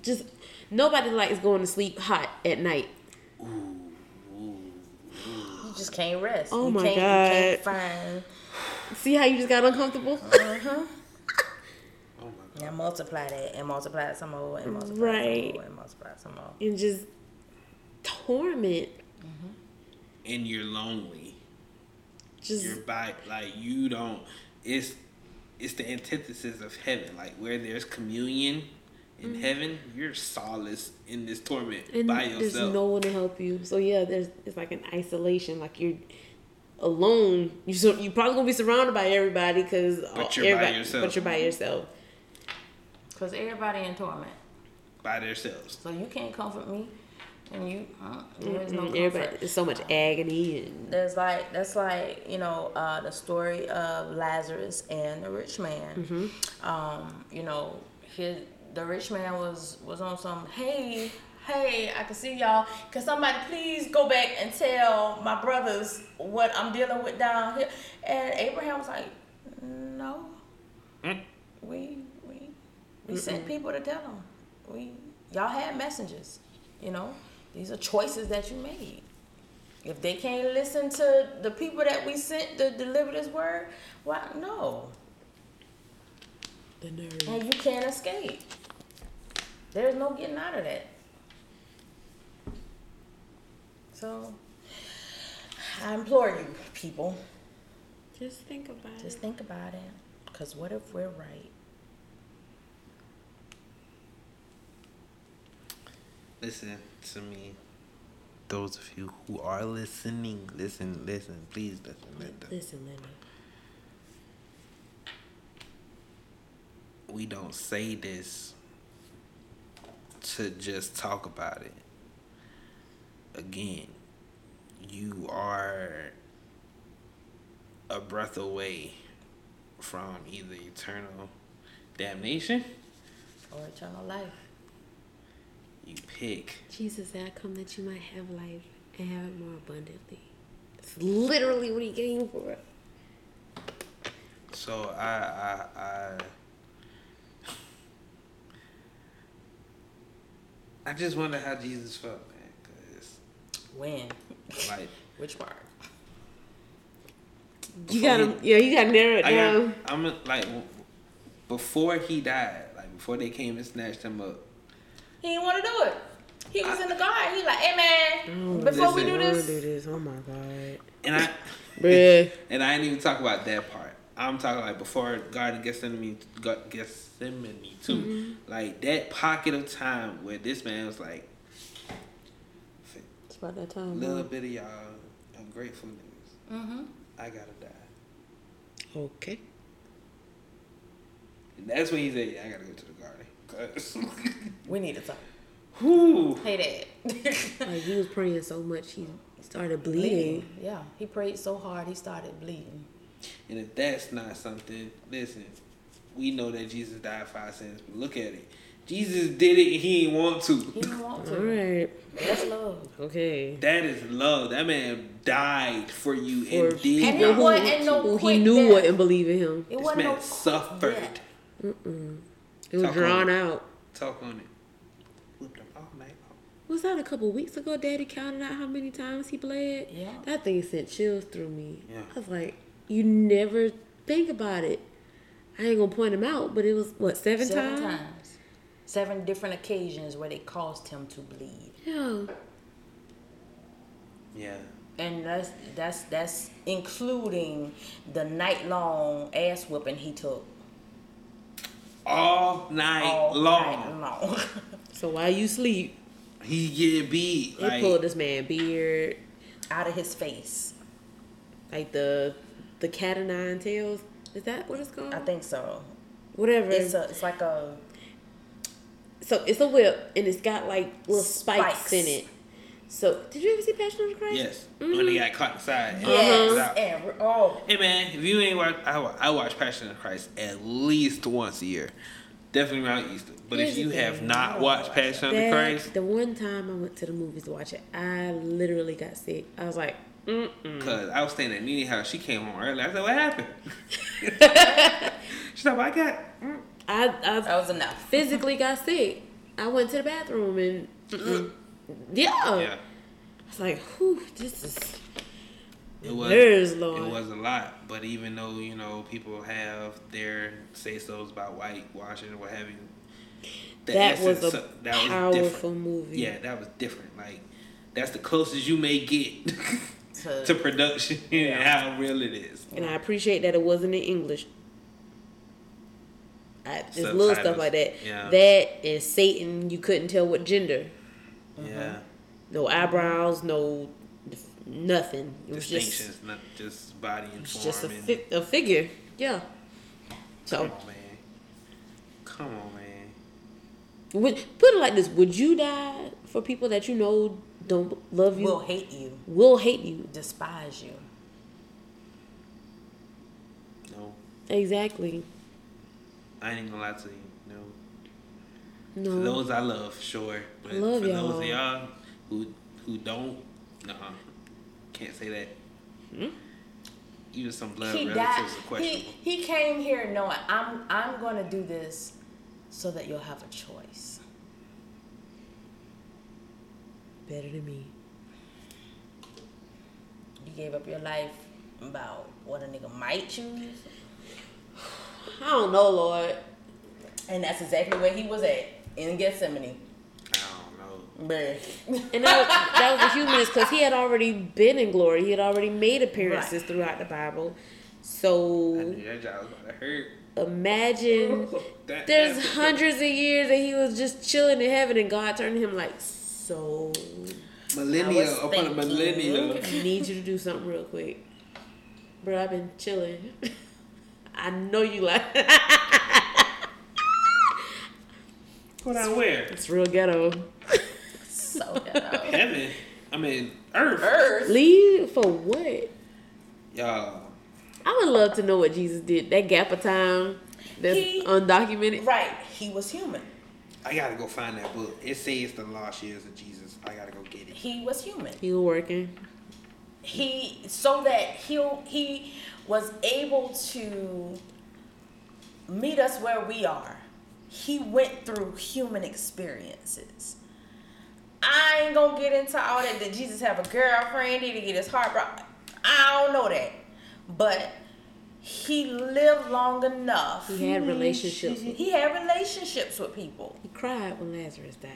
Just nobody likes going to sleep hot at night.
You just can't rest.
Oh
you
my
can't, You can't
God.
find.
See how you just got uncomfortable?
Uh-huh.
Oh my god.
And multiply that and multiply it some more and multiply
Right.
some more and multiply some more.
and just torment.
And you're lonely.
Just
You're by like you don't it's it's the antithesis of heaven. Like where there's communion in mm-hmm. heaven, you're solace in this torment
and
by yourself.
there's no one to help you. So yeah, there's it's like an isolation. Like you're alone. You so you probably gonna be surrounded by everybody because
But you're by yourself.
But you're by yourself.
Cause everybody in torment,
by themselves.
so you can't comfort me, and you uh, there's no
Mm,
comfort.
everybody, there's so much agony and
There's like that's like you know uh, the story of Lazarus and the rich man. Um, you know, his the rich man was was on some hey hey I can see y'all. Can somebody please go back and tell my brothers what I'm dealing with down here? And Abraham was like, no,
Mm.
we we we sent people to tell them. We y'all had messengers. You know, these are choices that you made. If they can't listen to the people that we sent to deliver this word, why no?
the nerve.
And you can't escape. There's no getting out of that. So I implore you, people,
Just think about
just
it.
Just think about it. Cause what if we're right?
Listen to me. Those of you who are listening, listen, listen, please listen, listen.
Listen, Lenny.
we don't say this to just talk about it. Again, you are a breath away from either eternal damnation,
Or eternal life.
You pick.
Jesus said, "I come that you might have life and have it more abundantly." It's literally what he came for.
So I I I I just wonder how Jesus felt, man, cause
When?
like
Which part?
You gotta, yeah, you gotta narrow it
I
down.
got, I'm like before he died, like before they came and snatched him up.
He didn't want to do it. He was in the garden. He like, hey man, before we do this,
do this. Oh my god,
And I
bruh.
and I didn't even talk about that part. I'm talking like before Garden Gethsemane, Ga- Gethsemane too.
Mm-hmm.
Like that pocket of time where this man was like,
It's about that time.
little
huh?
bit of y'all ungrateful niggas.
mm-hmm.
I gotta die.
Okay.
And that's when he said, yeah, I gotta go to the garden. Cause,
we need to talk.
whew.
Hey dad.
Like he was praying so much, he started bleeding.
Yeah, he prayed so hard he started bleeding.
And if that's not something, listen, we know that Jesus died for our sins, but look at it. Jesus did it and he didn't want to.
He didn't want to.
right.
That's love.
Okay.
That is love. That man died for you
For
and did
And
not
it wasn't no
to.
Who he knew
death.
wouldn't believe in him.
It
This
wasn't
man
no
suffered.
Yeah.
It was
Talk on
drawn
it.
out.
Talk on it. Whipped him all night long.
Was that a couple weeks ago? Daddy counted out how many times he bled.
Yeah.
That thing sent chills through me.
Yeah.
I was like, you never think about it. I ain't gonna point him out, but it was what seven,
Seven
times?
times. Seven different occasions where they caused him to bleed.
Yeah.
Yeah.
And that's that's that's including the night long ass whipping he took
All night
all
long.
night long.
So while you sleep,
He get beat.
they
Like,
pulled this man beard,
Out of his face.
like the the cat o' nine tails. Is that what it's called?
I think so.
Whatever.
It's a it's like a
so it's a whip and it's got like little spikes,
Spikes.
in it. So did you ever see Passion of the Christ?
yes.
Mm-hmm.
When he got caught inside. and
yes
was out.
and oh
Hey man, if you ain't watch, I, wa- I watch Passion of the Christ at least once a year, definitely around Easter. But
Here's
if you have
thing.
not watched Passion of the Christ,
the one time I went to the movies to watch it, I literally got sick. I was like, mm-mm.
cause I was staying at Nene house, she came home early. I said, "What happened?" She's like, "I got." mm."
I, I
that was enough.
physically got sick. I went to the bathroom and mm-mm. Yeah.
Yeah,
I was like, whew, this is
it was.
There's Lord.
It was a lot, but even though you know people have their say so's about whitewashing or what have you, the
that was a
of- that
powerful
different.
movie.
Yeah, that was different. Like that's the closest you may get
To-
to production and how real it is.
And I appreciate that it wasn't in English. I, just little stuff like that.
Yeah.
That and Satan, you couldn't tell what gender. Uh-huh.
Yeah,
No eyebrows, no nothing. It was just
distinctions, not just body and
it's
form.
just a,
and,
fi- a figure. Yeah. So
come on, man. Come on, man.
would put it like this: Would you die for people that you know don't love you,
Will hate you,
will hate you?
despise you.
No,
Exactly.
I ain't gonna lie to you. No. For those I love, sure. But
love
for
y'all.
those of y'all who who don't, nah, can't say that.
Hmm?
Even some blood
he died.
relatives are
He he came here knowing I'm I'm gonna do this so that you'll have a choice.
Better than me.
You gave up your life about what a nigga might choose,
I don't know, Lord.
and that's exactly where he was at in Gethsemane.
I don't know.
And that was, that was the humanist because he had already been in glory. He had already made appearances
Right.
throughout the Bible.
I
So
knew that job was about to hurt.
imagine
That-
there's
that's-
hundreds of years that he was just chilling in heaven and God turned him like, so
millennia
I was
upon a
thinking.
millennia.
I need you to do something real quick. Bro, I've been chilling. I know you like
Put on where?
it's real ghetto.
so ghetto.
Heaven. I mean, Earth.
Earth.
Leave for what?
Y'all.
I would love to know what Jesus did. That gap of time that's
He-
undocumented.
Right. He was human.
I gotta go find that book. It says the lost years of Jesus. I gotta go get it.
He was human.
He was working.
he so that he he was able to meet us where we are. He went through human experiences. I ain't gonna get into all that. Did Jesus have a girlfriend? Did he get his heart broken? I don't know that. but he lived long enough.
He had relationships.
He had relationships with people.
He cried when Lazarus died.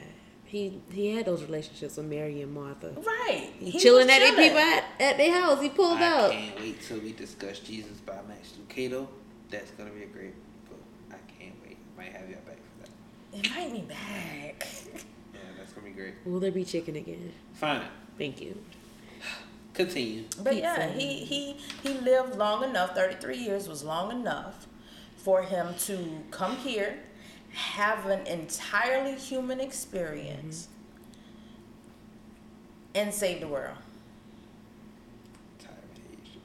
He he had those relationships with Mary and Martha.
Right.
He,
He
chilling
was
at their
chilling.
people at, at their house. He pulled out.
I
up.
can't wait till we discuss Jesus by Max Lucado. That's gonna be a great book. I can't wait. Might have y'all back for that.
Invite me back.
Yeah, that's gonna be great.
Will there be chicken again?
Fine.
Thank you.
Continue.
But
Pizza.
yeah, he, he he lived long enough. Thirty three years was long enough for him to come here, have an entirely human experience, mm-hmm. and save the world.
33.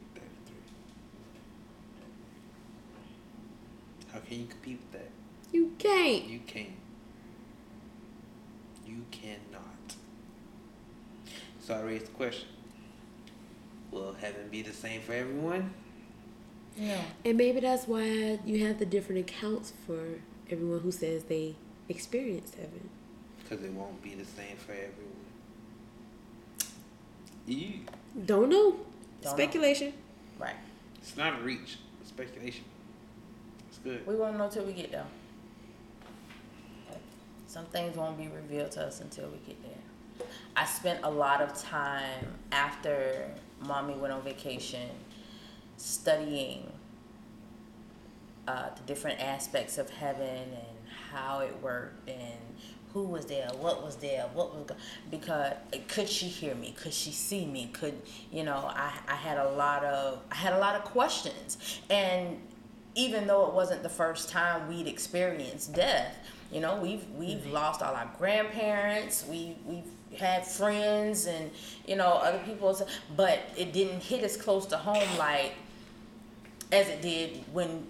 How can you compete with that?
You can't.
You can't. You cannot. So I raised the question. Will heaven be the same for everyone?
No.
And maybe that's why you have the different accounts for everyone who says they experienced heaven.
Because it won't be the same for everyone. You.
Don't know.
Don't know.
Speculation.
Right.
It's not a reach. It's speculation. It's good.
We won't know till we get there. Some things won't be revealed to us until we get there. I spent a lot of time after mommy went on vacation studying uh, the different aspects of heaven and how it worked and who was there, what was there, what was go- because could she hear me? Could she see me? Could you know? I I had a lot of I had a lot of questions, and even though it wasn't the first time we'd experienced death, you know, we've we've mm-hmm. lost all our grandparents, we we've had friends and you know other people, but it didn't hit as close to home like as it did when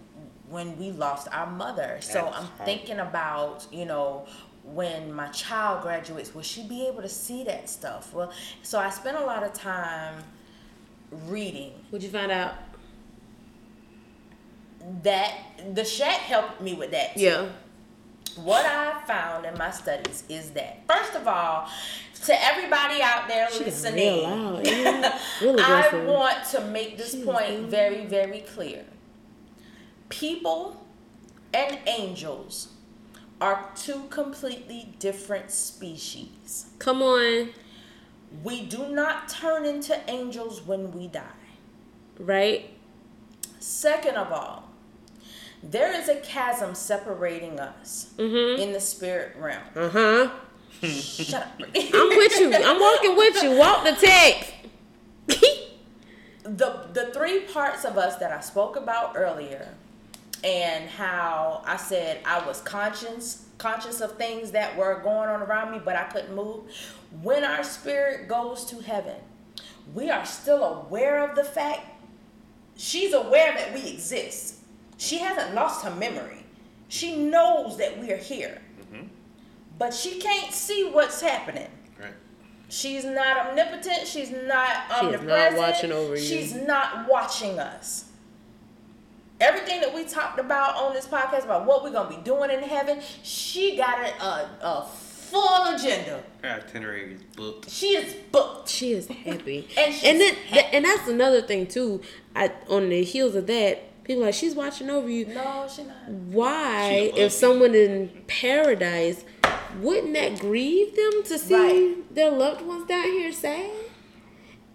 when we lost our mother. So
That's
I'm
hard.
thinking about you know when my child graduates, will she be able to see that stuff? Well, so I spent a lot of time reading
What'd you find out?
that the shack helped me with that. too.
Yeah.
What I found in my studies is that first of all, to everybody out there
She
listening,
real loud. Yeah. Real
I want to make this
She
point very, very clear. People and angels are two completely different species.
Come on.
We do not turn into angels when we die.
Right?
Second of all, there is a chasm separating us
Mm-hmm.
in the spirit realm.
Uh huh.
Shut up.
I'm with you. I'm walking with you. Walk the text.
the the three parts of us that I spoke about earlier and how I said I was conscious conscious of things that were going on around me but I couldn't move when our spirit goes to heaven we are still aware of the fact she's aware that we exist she hasn't lost her memory she knows that we are here mm-hmm. but she can't see what's happening
Right.
She's not omnipotent. She's not
She is not watching over you.
She's not watching us. Everything that we talked about on this podcast about what we're gonna be doing in heaven, she got a, a, uh, a full agenda.
Her itinerary is booked.
She is booked.
She is happy.
And she's
and then
happy.
and that's another thing too. I on the heels of that, people are like she's watching over you.
No, she not.
Why,
She
if someone in paradise, wouldn't that grieve them to see
Right.
their loved ones down here sad?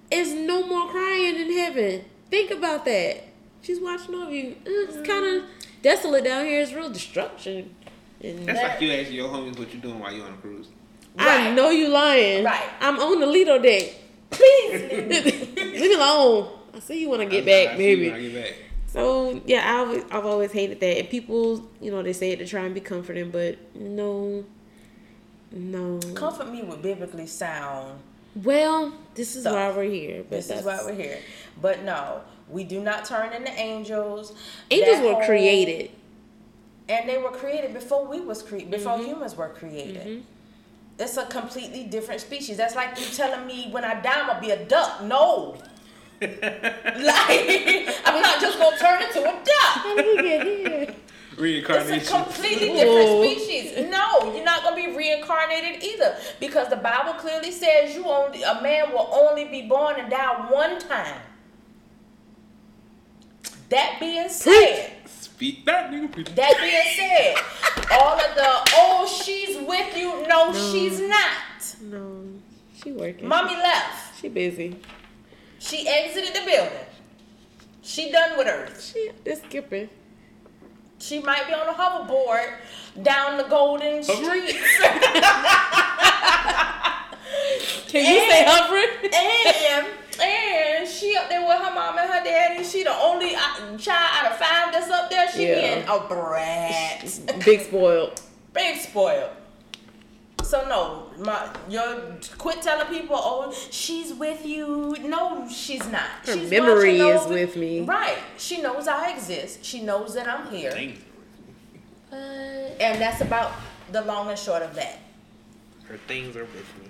It's no more crying in heaven. Think about that. She's watching over you. It's mm-hmm. kind of desolate down here. It's real destruction. And
That's
That-
like you asking your homies what you doing while you on a cruise.
I know you lying.
Right.
I'm on the Lido deck. Please leave me alone. I see you when I get
I- I
back,
see you when I
maybe.
get back.
So yeah, I always, I've always hated that. And people, you know, they say it to try and be comforting, but no, no.
Comfort me with biblically sound.
Well, this is
So,
why we're here.
This is why we're here. But no, we do not turn into angels.
Angels
That
were
whole-
created.
and they were created before we was created. before
Mm-hmm.
humans were created. It's a completely different species. That's like you telling me when I die I'm gonna be a duck. No. Like I'm not just gonna turn into a duck.
How did we get here?
It's a
Reincarnation.
completely different
Whoa.
species. No, you're not gonna be reincarnated either, because the Bible clearly says you only a man will only be born and die one time. That being said,
Speak that nigga.
that being said, all of the oh she's with you, no,
No.
she's not.
No, she working.
Mommy left.
She busy.
She exited the building. She done with Earth.
She just skipping.
She might be on a hoverboard down the Golden
Hovering?
Streets.
Can you say hovering?
and and she up there with her mom and her daddy. She the only uh, child out of five that's up there. She
Yeah.
being a brat,
Big spoiled.
big spoiled. So no, my your quit telling people, oh, she's with you. No, she's not.
Her
she's
memory
watching
is with me.
Right. She knows I exist. She knows that I'm here.
Things.
And that's about the long and short of that.
Her things are with me.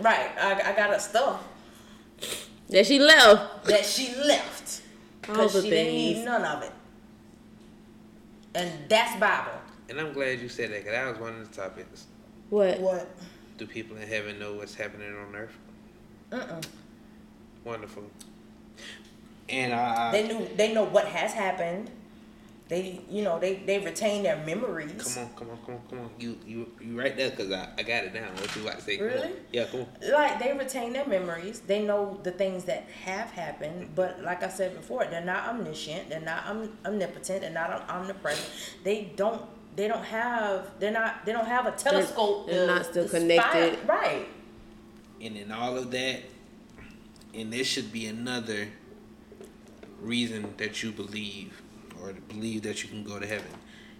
Right. I, I got her stuff
That she left.
that she left.
All
Because
the
she didn't need
things.
none of it. And that's Bible.
And I'm glad you said that because that was one of the topics.
What?
What?
Do people in heaven know what's happening on earth?
Mm-mm.
Wonderful. And I,
They knew they know what has happened. They you know, they, they retain their memories.
come on, come on, come on, come on. You you you right there because I, I got it down. What you about to say? Come on.
Really?
Yeah, come on.
Like they retain their memories. They know the things that have happened, mm-hmm. but like I said before, they're not omniscient. They're not om- omnipotent. They're not om- omnipresent. They don't. They don't have. They're not. They don't have a telescope.
they're
to-
not still
to spy-
connected.
Right.
And in all of that, and this should be another reason that you believe or believe that you can go to heaven.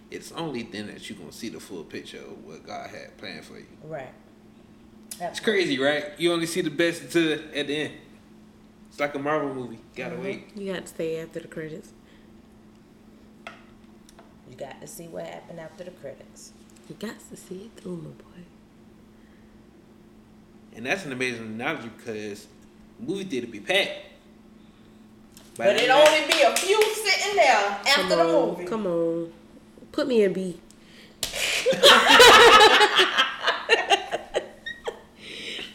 It's only then that you're gonna see the full picture of what God had planned for you.
Right.
It's crazy, right? You only see the best until at the end. It's like a Marvel movie. Gotta mm-hmm. wait.
You got to stay after the credits.
You got to see what happened after the credits.
You got to see it through, my boy.
And that's an amazing analogy because movie theater be packed. By
But it only be a few sitting there after
Come
the movie.
come on. Put me in B.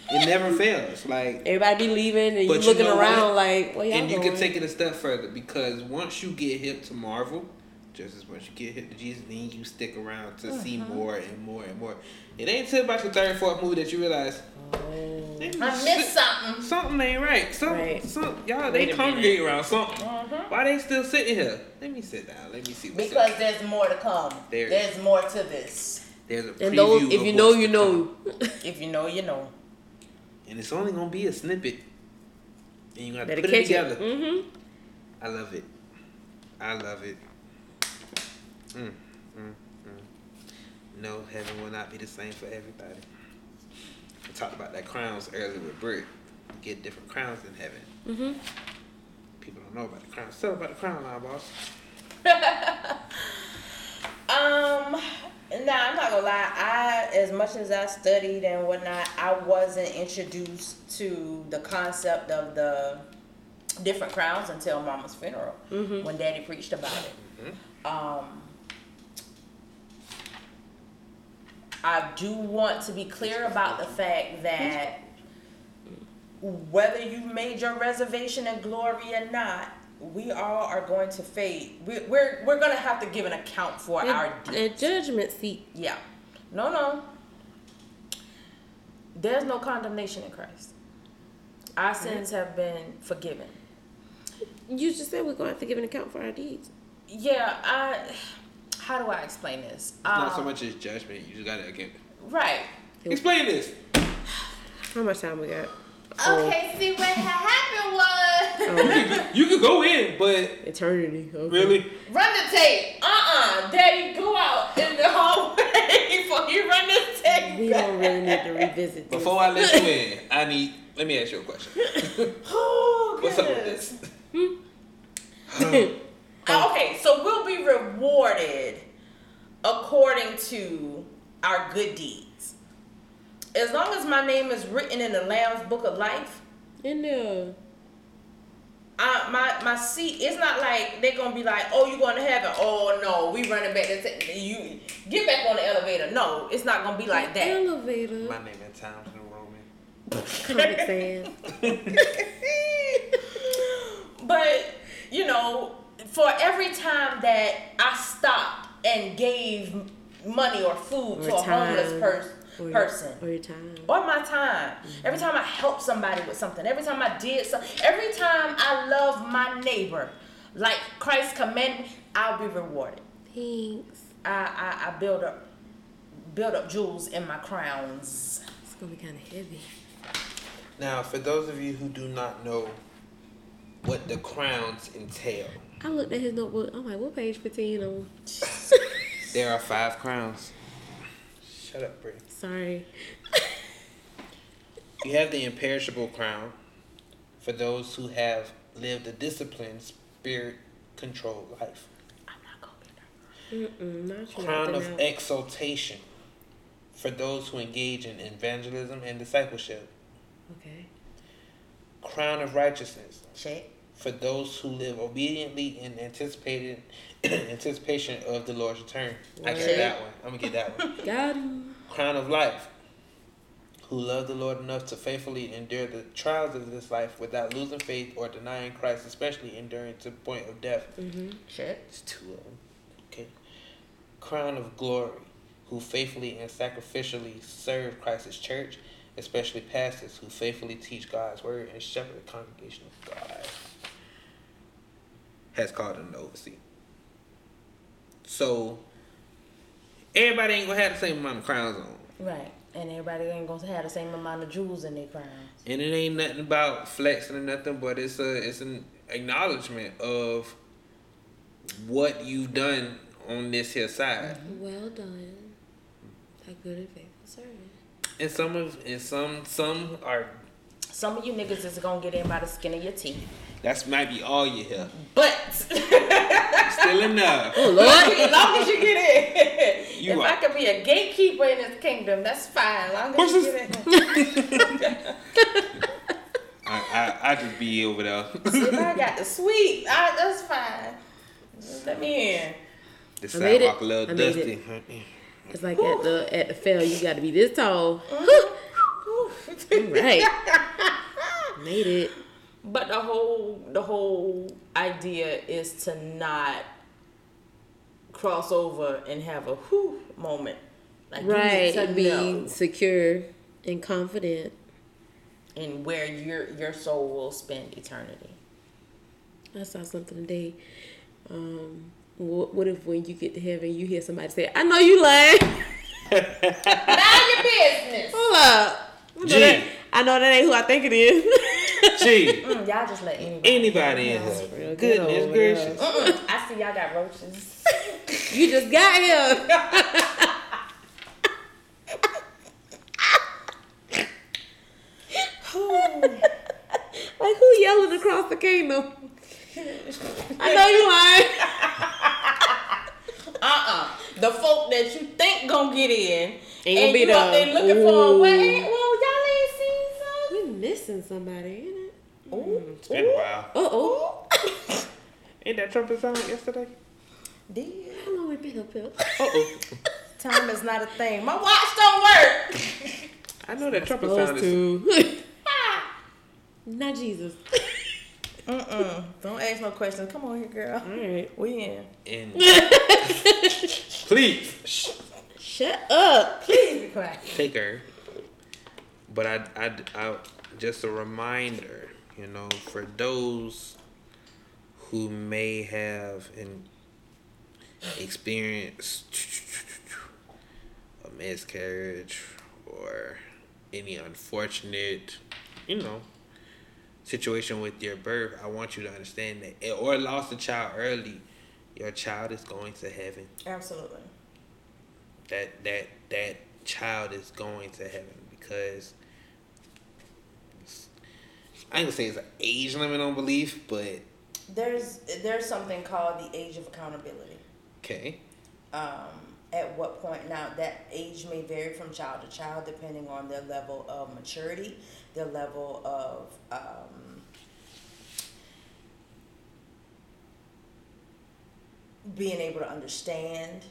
It never fails. Like
Everybody be leaving and
But
you
you
looking
know
around
what?
like, where y'all
and you
going?
can take it a step further because once you get hip to Marvel, just as much you get hip to Jesus, then you stick around to see
Mm-hmm.
more and more and more. It ain't until about your third, fourth movie that you realize
Oh.
I missed something.
something ain't right. Something,
Right.
some y'all
Wait
they
a
congregate around something.
Mhm.
Why they still sitting here? Let me sit down. Let me see what's
Because
up.
there's more to come.
There-
There's more to this.
There's a
And
preview
those, if
of
you know, you know.
If you know, you know.
and it's only gonna be a snippet. And you gotta
Better
put it together.
it. Mm-hmm.
I love it. I love it. Mm, mm, mm. No, heaven will not be the same for everybody. We talked about that crowns earlier with Bert. You get different crowns in heaven.
Mm-hmm.
People don't know about the crowns. Tell about the crown now, boss.
Um, nah, I'm not gonna lie. I, as much as I studied and whatnot, I wasn't introduced to the concept of the different crowns until Mama's funeral when Daddy preached about it. Um, I do want to be clear about the fact that whether you made your reservation in glory or not, we all are going to fade. We, we're we're gonna have to give an account for our deeds.
that judgment seat.
Yeah. No, no. There's no condemnation in Christ. Our mm-hmm. sins have been forgiven.
You just said we're going to have to give an account for our deeds.
Yeah, I. How do I explain this?
It's not so
Um,
much as judgment. You just gotta again.
Right.
Explain this.
How much time we got?
Okay. See what happened was
Oh,
You could go in, but
eternity. Okay.
really,
run the tape. Uh uh Daddy, go out in the hallway before you run the tape.
We don't really need to revisit this.
before I let you in, I need. Let me ask you a question.
Oh,
What's up with
goodness.
this?
Uh, okay, so we'll be rewarded according to our good deeds. As long as my name is written in the Lamb's Book of Life,
In there.
I, my my seat. It's not like they're gonna be like, "Oh, you're going to heaven?" Oh no, we running back. To t- you get back on the elevator. No, it's not gonna be like that.
Elevator.
My name is Times New Roman.
Comic Sans.
but you know, for every time that I stopped and gave money or food
Or
to a homeless person
Or your- Or your time.
or my time. Mm-hmm. Every time I help somebody with something, every time I did something, every time I love my neighbor, like Christ commanded me, I'll be rewarded.
Thanks.
I, I, I build up build up jewels in my crowns.
It's gonna be kind of heavy.
Now, for those of you who do not know what the crowns entail,
I looked at his notebook. I'm like, what page 15 on?
there are five crowns. Shut up, Brie.
Sorry.
You have the imperishable crown for those who have lived a disciplined, spirit controlled life.
I'm not gonna be there.
Mm-mm, not you.
Crown of
else.
exaltation for those who engage in evangelism and discipleship.
Okay.
Crown of righteousness
Check.
For those who live obediently in anticipated anticipation of the Lord's return. I
Word.
get that one. I'm gonna get that one.
Got him.
Crown of life, who love the Lord enough to faithfully endure the trials of this life without losing faith or denying Christ, especially enduring to the point of death.
Mm-hmm.
Check.
It's two of them. Okay. Crown of glory, who faithfully and sacrificially serve Christ's church, especially pastors who faithfully teach God's word and shepherd the congregation of God. Has called them to oversee. So everybody ain't gonna have the same amount of crowns on.
Right. And everybody ain't gonna have the same amount of jewels in their crowns.
And it ain't nothing about flexing or nothing, but it's a it's an acknowledgement of what you've done on this here side. Mm-hmm.
Well done. A good and faithful servant.
And some of and some some are
Some of you niggas is gonna get in by the skin of your teeth.
That's might be all you hear.
But
Still enough.
Oh Lord.
as long as you get in.
You
if
are-
I could be a gatekeeper in this kingdom, that's fine. As long as
What's
you
this?
get in.
I, I I just be over there.
See, if I got the sweet, I, that's fine. Just let me in.
The
I made it.
sidewalk a little
I made
dusty.
It's like at the at the fair, you got to be this tall.
Mm-hmm.
right. Made it.
But the whole the whole idea is to not cross over and have a whew moment. Like you
Right.
need to
And be
know
secure and confident.
and where your your soul will spend eternity.
I saw something today. Um, what, what if when you get to heaven, you hear somebody say, "I know you lying."
Mind your business.
Hold up. I know, that, I know that ain't who I think it is.
Gee,
Mm, y'all just let anybody.
anybody in
real
here.
good
Goodness
over
gracious.
Mm-mm. I see y'all got roaches.
you just got here. like who yelling across the kingdom? I know you lying.
Uh-uh. The folk that you think gonna get in
Ain't gonna
and
be
you up
there.
there looking for a
Ooh.
way. Well, y'all ain't seen some.
We missing somebody,
Ooh.
It's been a while.
Uh oh.
Ain't that trumpet sound yesterday?
Did.
How long we been up here?
Uh oh.
Time is not a thing. My watch don't work.
I know that trumpet sound
Supposed
is.
Not Jesus.
Mm-mm. Don't ask no questions. Come on here, girl.
All right.
We in.
in. Please shh,
Shut up.
Please be quiet.
take her. But I, I, I, just a reminder, you know, for those who may have an experienced a miscarriage or any unfortunate, you know, situation with your birth, I want you to understand that, eh, or lost a child early, your child is going to heaven.
Absolutely.
That that that child is going to heaven because I ain't gonna say it's an age limit on belief, but
There's there's something called the age of accountability.
okay.
Um, at what point now that age may vary from child to child depending on their level of maturity, their level of um, being able to understand,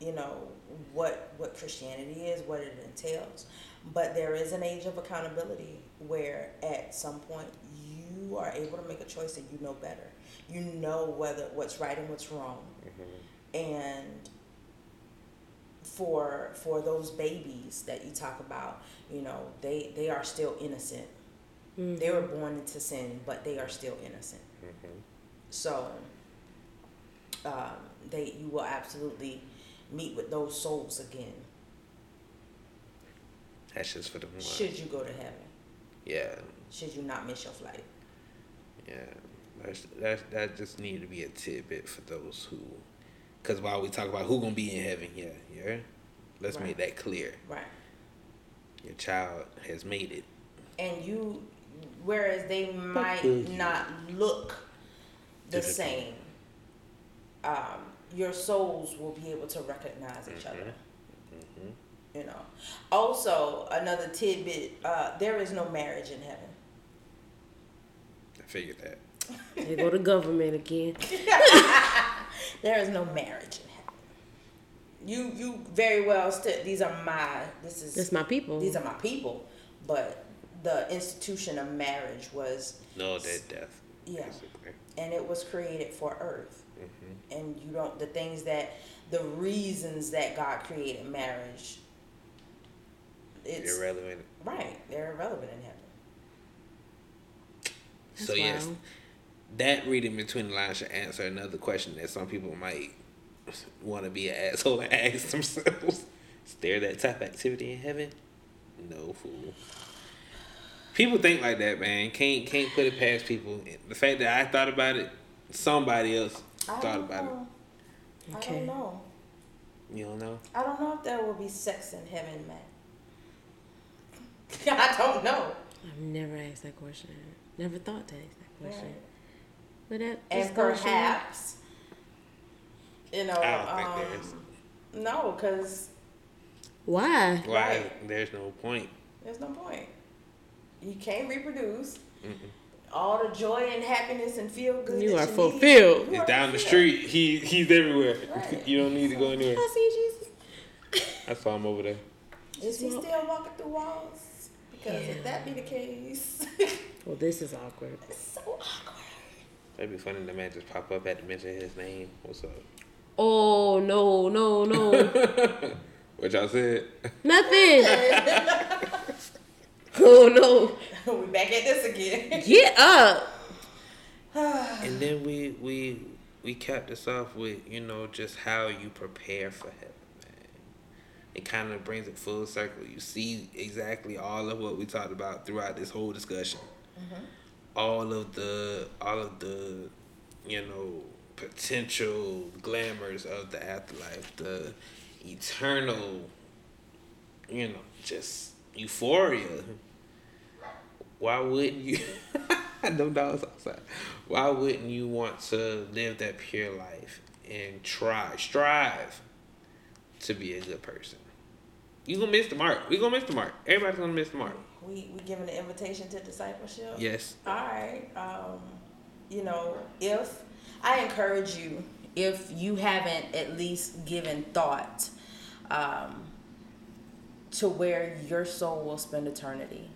you know, what what Christianity is, what it entails. But there is an age of accountability where at some point you you are able to make a choice that you know better. You know whether what's right and what's wrong. Mm-hmm. And for for those babies that you talk about, you know, they they are still innocent. Mm-hmm. They were born into sin, but they are still innocent. Mm-hmm. So um, they you will absolutely meet with those souls again.
That's just for the one.
Should you go to heaven?
Yeah,
Should you not miss your flight?
yeah. That's that's that just needed to be a tidbit for those who, because while we talk about who gonna be in heaven, yeah, yeah. Let's
Right.
make that clear.
Right.
Your child has made it.
And you, whereas they might not look the same, um, your souls will be able to recognize each other. You know. Also, another tidbit: uh, there is no marriage in heaven.
I figured that.
They go to government again.
There is no marriage in heaven. You you very well stood. These are my. This is.
That's my people.
These are my people, but the institution of marriage was,
No, that death.
Yeah.
Basically.
and it was created for Earth.
Mhm.
And you don't the things that the reasons that God created marriage. It's
Irrelevant.
right. They're irrelevant in heaven.
That's
so yes, that reading between the lines should answer another question that some people might want to be an asshole and ask themselves: Is there that type of activity in heaven? No fool. People think like that, man. Can't can't put it past people. The fact that I thought about it, somebody else
I
thought
don't
about
know. I
Okay.
don't know.
You don't know?
I don't know if there will be sex in heaven, man. I don't know.
I've never asked that question. Never thought to ask that question.
Right.
But that
And
just goes
perhaps, you know,
I don't think there is.
um, no, because
Why?
Why?
Right.
There's no point.
there's no point. You can't reproduce.
Mm-mm.
All the joy and happiness and feel good.
You
that
are
need,
fulfilled.
you
It's
are
down the street. He he's everywhere.
Right.
You don't need to go anywhere.
I see Jesus.
I saw him over there.
Is he still walking through walls? Because if that be the case,
Well, this is awkward.
it's so awkward.
That'd be funny. The man just pop up at to mention his name. What's up?
Oh no, no, no,
What y'all said?
nothing. oh no,
we back at this again.
get up.
And then we we we capped this off with you know just how you prepare for heaven, man. It kind of brings it full circle. You see exactly all of what we talked about throughout this whole discussion. Mm-hmm. All of the all of the you know potential glamours of the afterlife, the eternal, you know, just euphoria. Why wouldn't you? no dogs outside. Why wouldn't you want to live that pure life and try, strive to be a good person? You gonna miss the mark. We gonna miss the mark. Everybody's gonna miss the mark.
We we giving an invitation to discipleship.
Yes.
All right. Um, you know, if I encourage you, if you haven't at least given thought um, to where your soul will spend eternity,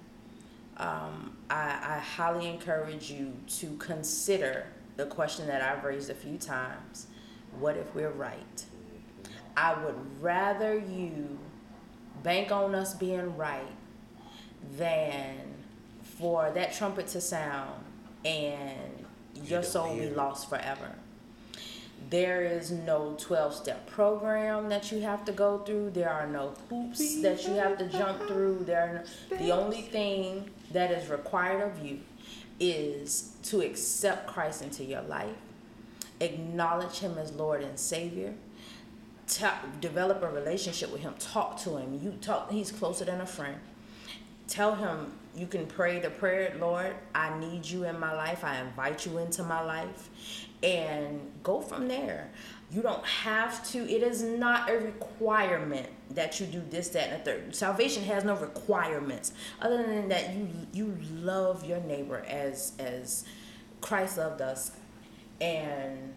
um, I, I highly encourage you to consider the question that I've raised a few times what if we're right? I would rather you bank on us being right than for that trumpet to sound and your soul be lost forever. There is no 12 step program that you have to go through. There are no hoops that you have to jump through. There are no, the only thing that is required of you is to accept Christ into your life, acknowledge him as Lord and Savior, ta develop a relationship with him, talk to him. You talk he's closer than a friend. Tell him you can pray the prayer lord i need you in my life. I invite you into my life. And go from there. You don't have to it is not a requirement that you do this that and the third. Salvation has no requirements other than that you you love your neighbor as as christ loved us. And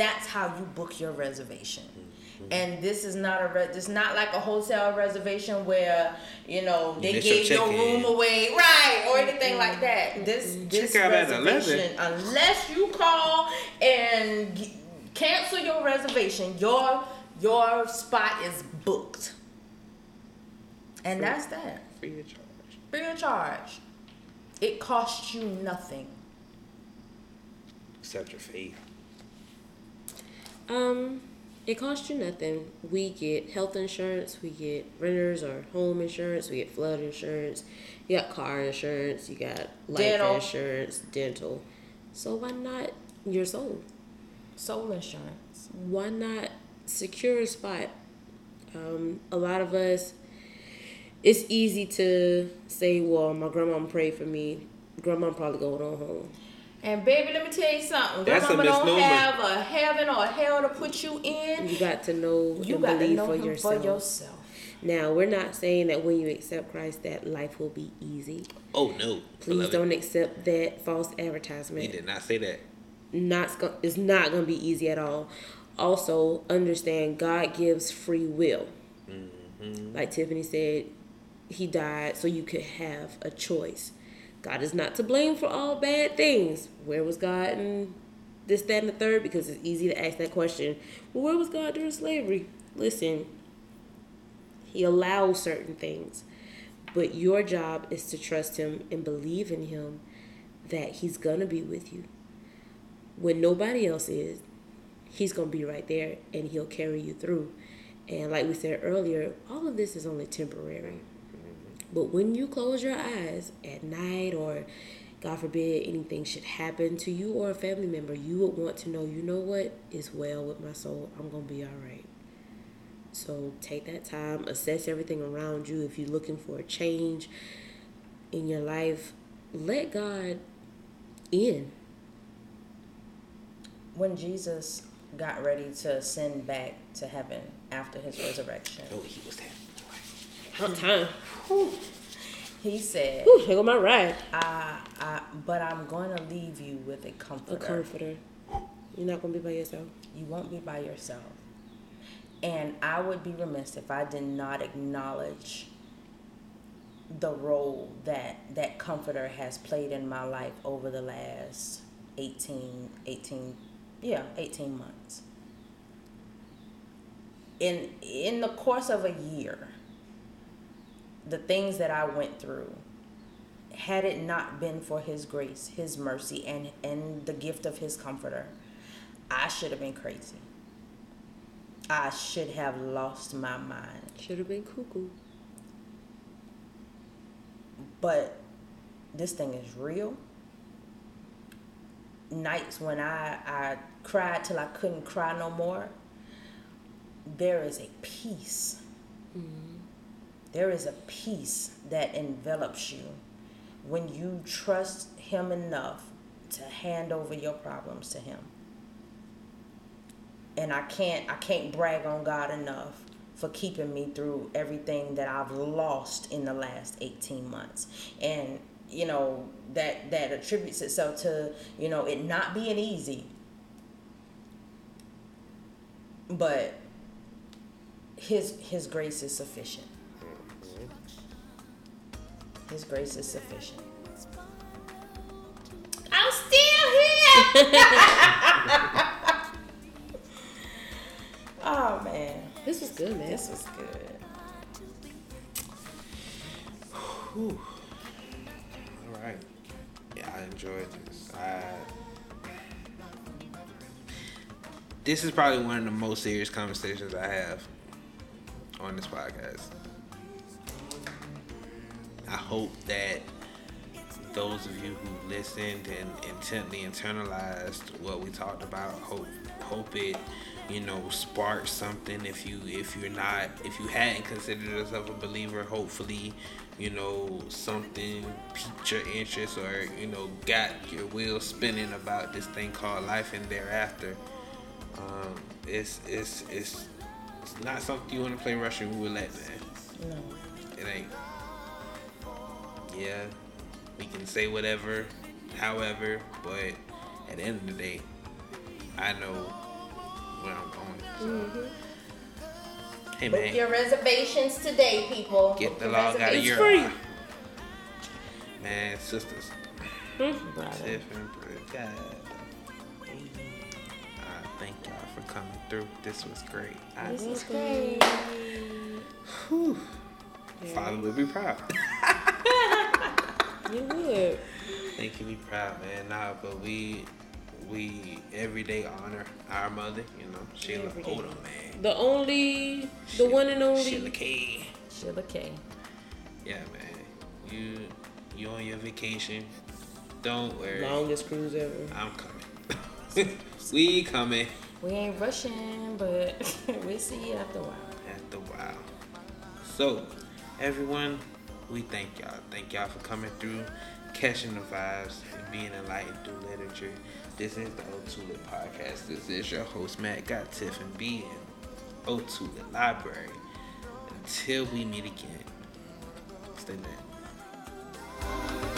that's how you book your reservation. Mm-hmm. And this is not a re- it's not like a hotel reservation where you know they
Initial
gave your
check-in.
room away, right, or mm-hmm. anything like that. This this
Check out
reservation, unless you call and g- cancel your reservation, your your spot is booked. And that's that.
Free of charge.
Free of charge. It costs you nothing.
Except your faith.
Um, it costs you nothing. We get health insurance, we get renters or home insurance, we get flood insurance, you got car insurance, you got life
Dental.
insurance, dental. So why not your soul?
Soul insurance.
Why not secure a spot? Um, a lot of us, it's easy to say, well, my grandma prayed for me. Grandma probably going on home.
And baby, let me tell you something.
That's a
Grandma don't
misnomer.
have a heaven or a hell to put you in.
You got to know
You
and
got to
believe
know
for
him
yourself.
for yourself.
Now, we're not saying that when you accept Christ that life will be easy.
Oh no.
Please
beloved.
don't accept that false
He
advertisement.
did not say that.
Not go- it's not going to be easy at all. Also, understand God gives free will. Mm-hmm. Like Tiffany said, he died so you could have a choice. God is not to blame for all bad things. Where was God in this, that, and the third? Because it's easy to ask that question. Well, where was God during slavery? Listen, He allows certain things, but your job is to trust Him and believe in Him that He's gonna be with you. When nobody else is, He's gonna be right there and He'll carry you through. And like we said earlier, all of this is only temporary. But when you close your eyes at night or God forbid anything should happen to you or a family member, you would want to know, you know what, is well with my soul. I'm going to be all right. So take that time, assess everything around you. If you're looking for a change in your life, let God in.
When Jesus got ready to ascend back to heaven after his resurrection,
Oh, he was that.
About time.
he said,
here go my ride.
I, I, but I'm going to leave you with a
A
comforter.
comforter. You're not going to be by yourself.
You won't be by yourself. And I would be remiss if I did not acknowledge the role that that comforter has played in my life over the last 18, 18 yeah, 18 months. In in the course of a year, the things that I went through, had it not been for his grace, his mercy, and, and the gift of his comforter, I should have been crazy. I should have lost my mind.
Should have been cuckoo.
But this thing is real. Nights when I, I cried till I couldn't cry no more, there is a peace. Mm-hmm. There is a peace that envelops you when you trust Him enough to hand over your problems to Him. And I can't I can't brag on God enough for keeping me through everything that I've lost in the last 18 months. And you know that that attributes itself to you know it not being easy but his his grace is sufficient his grace is sufficient i'm still here oh man
This was good, man.
this was good
Whew. All right. Yeah, I enjoyed this. I, this is probably one of the most serious conversations I have on this podcast. I hope that those of you who listened and intently internalized what we talked about, hope hope it, you know, sparked something. If you if you're not if you hadn't considered yourself a believer, hopefully, you know, something piqued your interest or you know got your wheels spinning about this thing called life and thereafter. Um, it's it's it's it's not something you want to play Russian roulette, man.
no
It ain't. Yeah, we can say whatever, however, but at the end of the day, I know where I'm going. So. Hey
book
man,
your reservations today people
get the
your
log out of your
free.
eye. Man, sisters.
Hmm?
Brother.
Tiff. Uh, thank y'all for coming through. This was great. I,
This is great.
whew, Father would be proud.
You would.
Thank you. be proud, man. Nah, but we we every day honor our mother. You know, Sheila
Every day.
Odom, man.
The only, the
Sheila-
one and only.
Sheila K.
Sheila K.
Yeah, man. You you on your vacation? Don't worry.
Longest cruise ever.
I'm coming. we coming
We ain't rushing, but we'll see you after a while.
after a while. So, everyone, we thank y'all. Thank y'all for coming through, catching the vibes, and being enlightened through literature. This is the O2 Lit Podcast. This is your host, Matt Got Tiff and B in O2 Lit Library. Until we meet again, stay lit.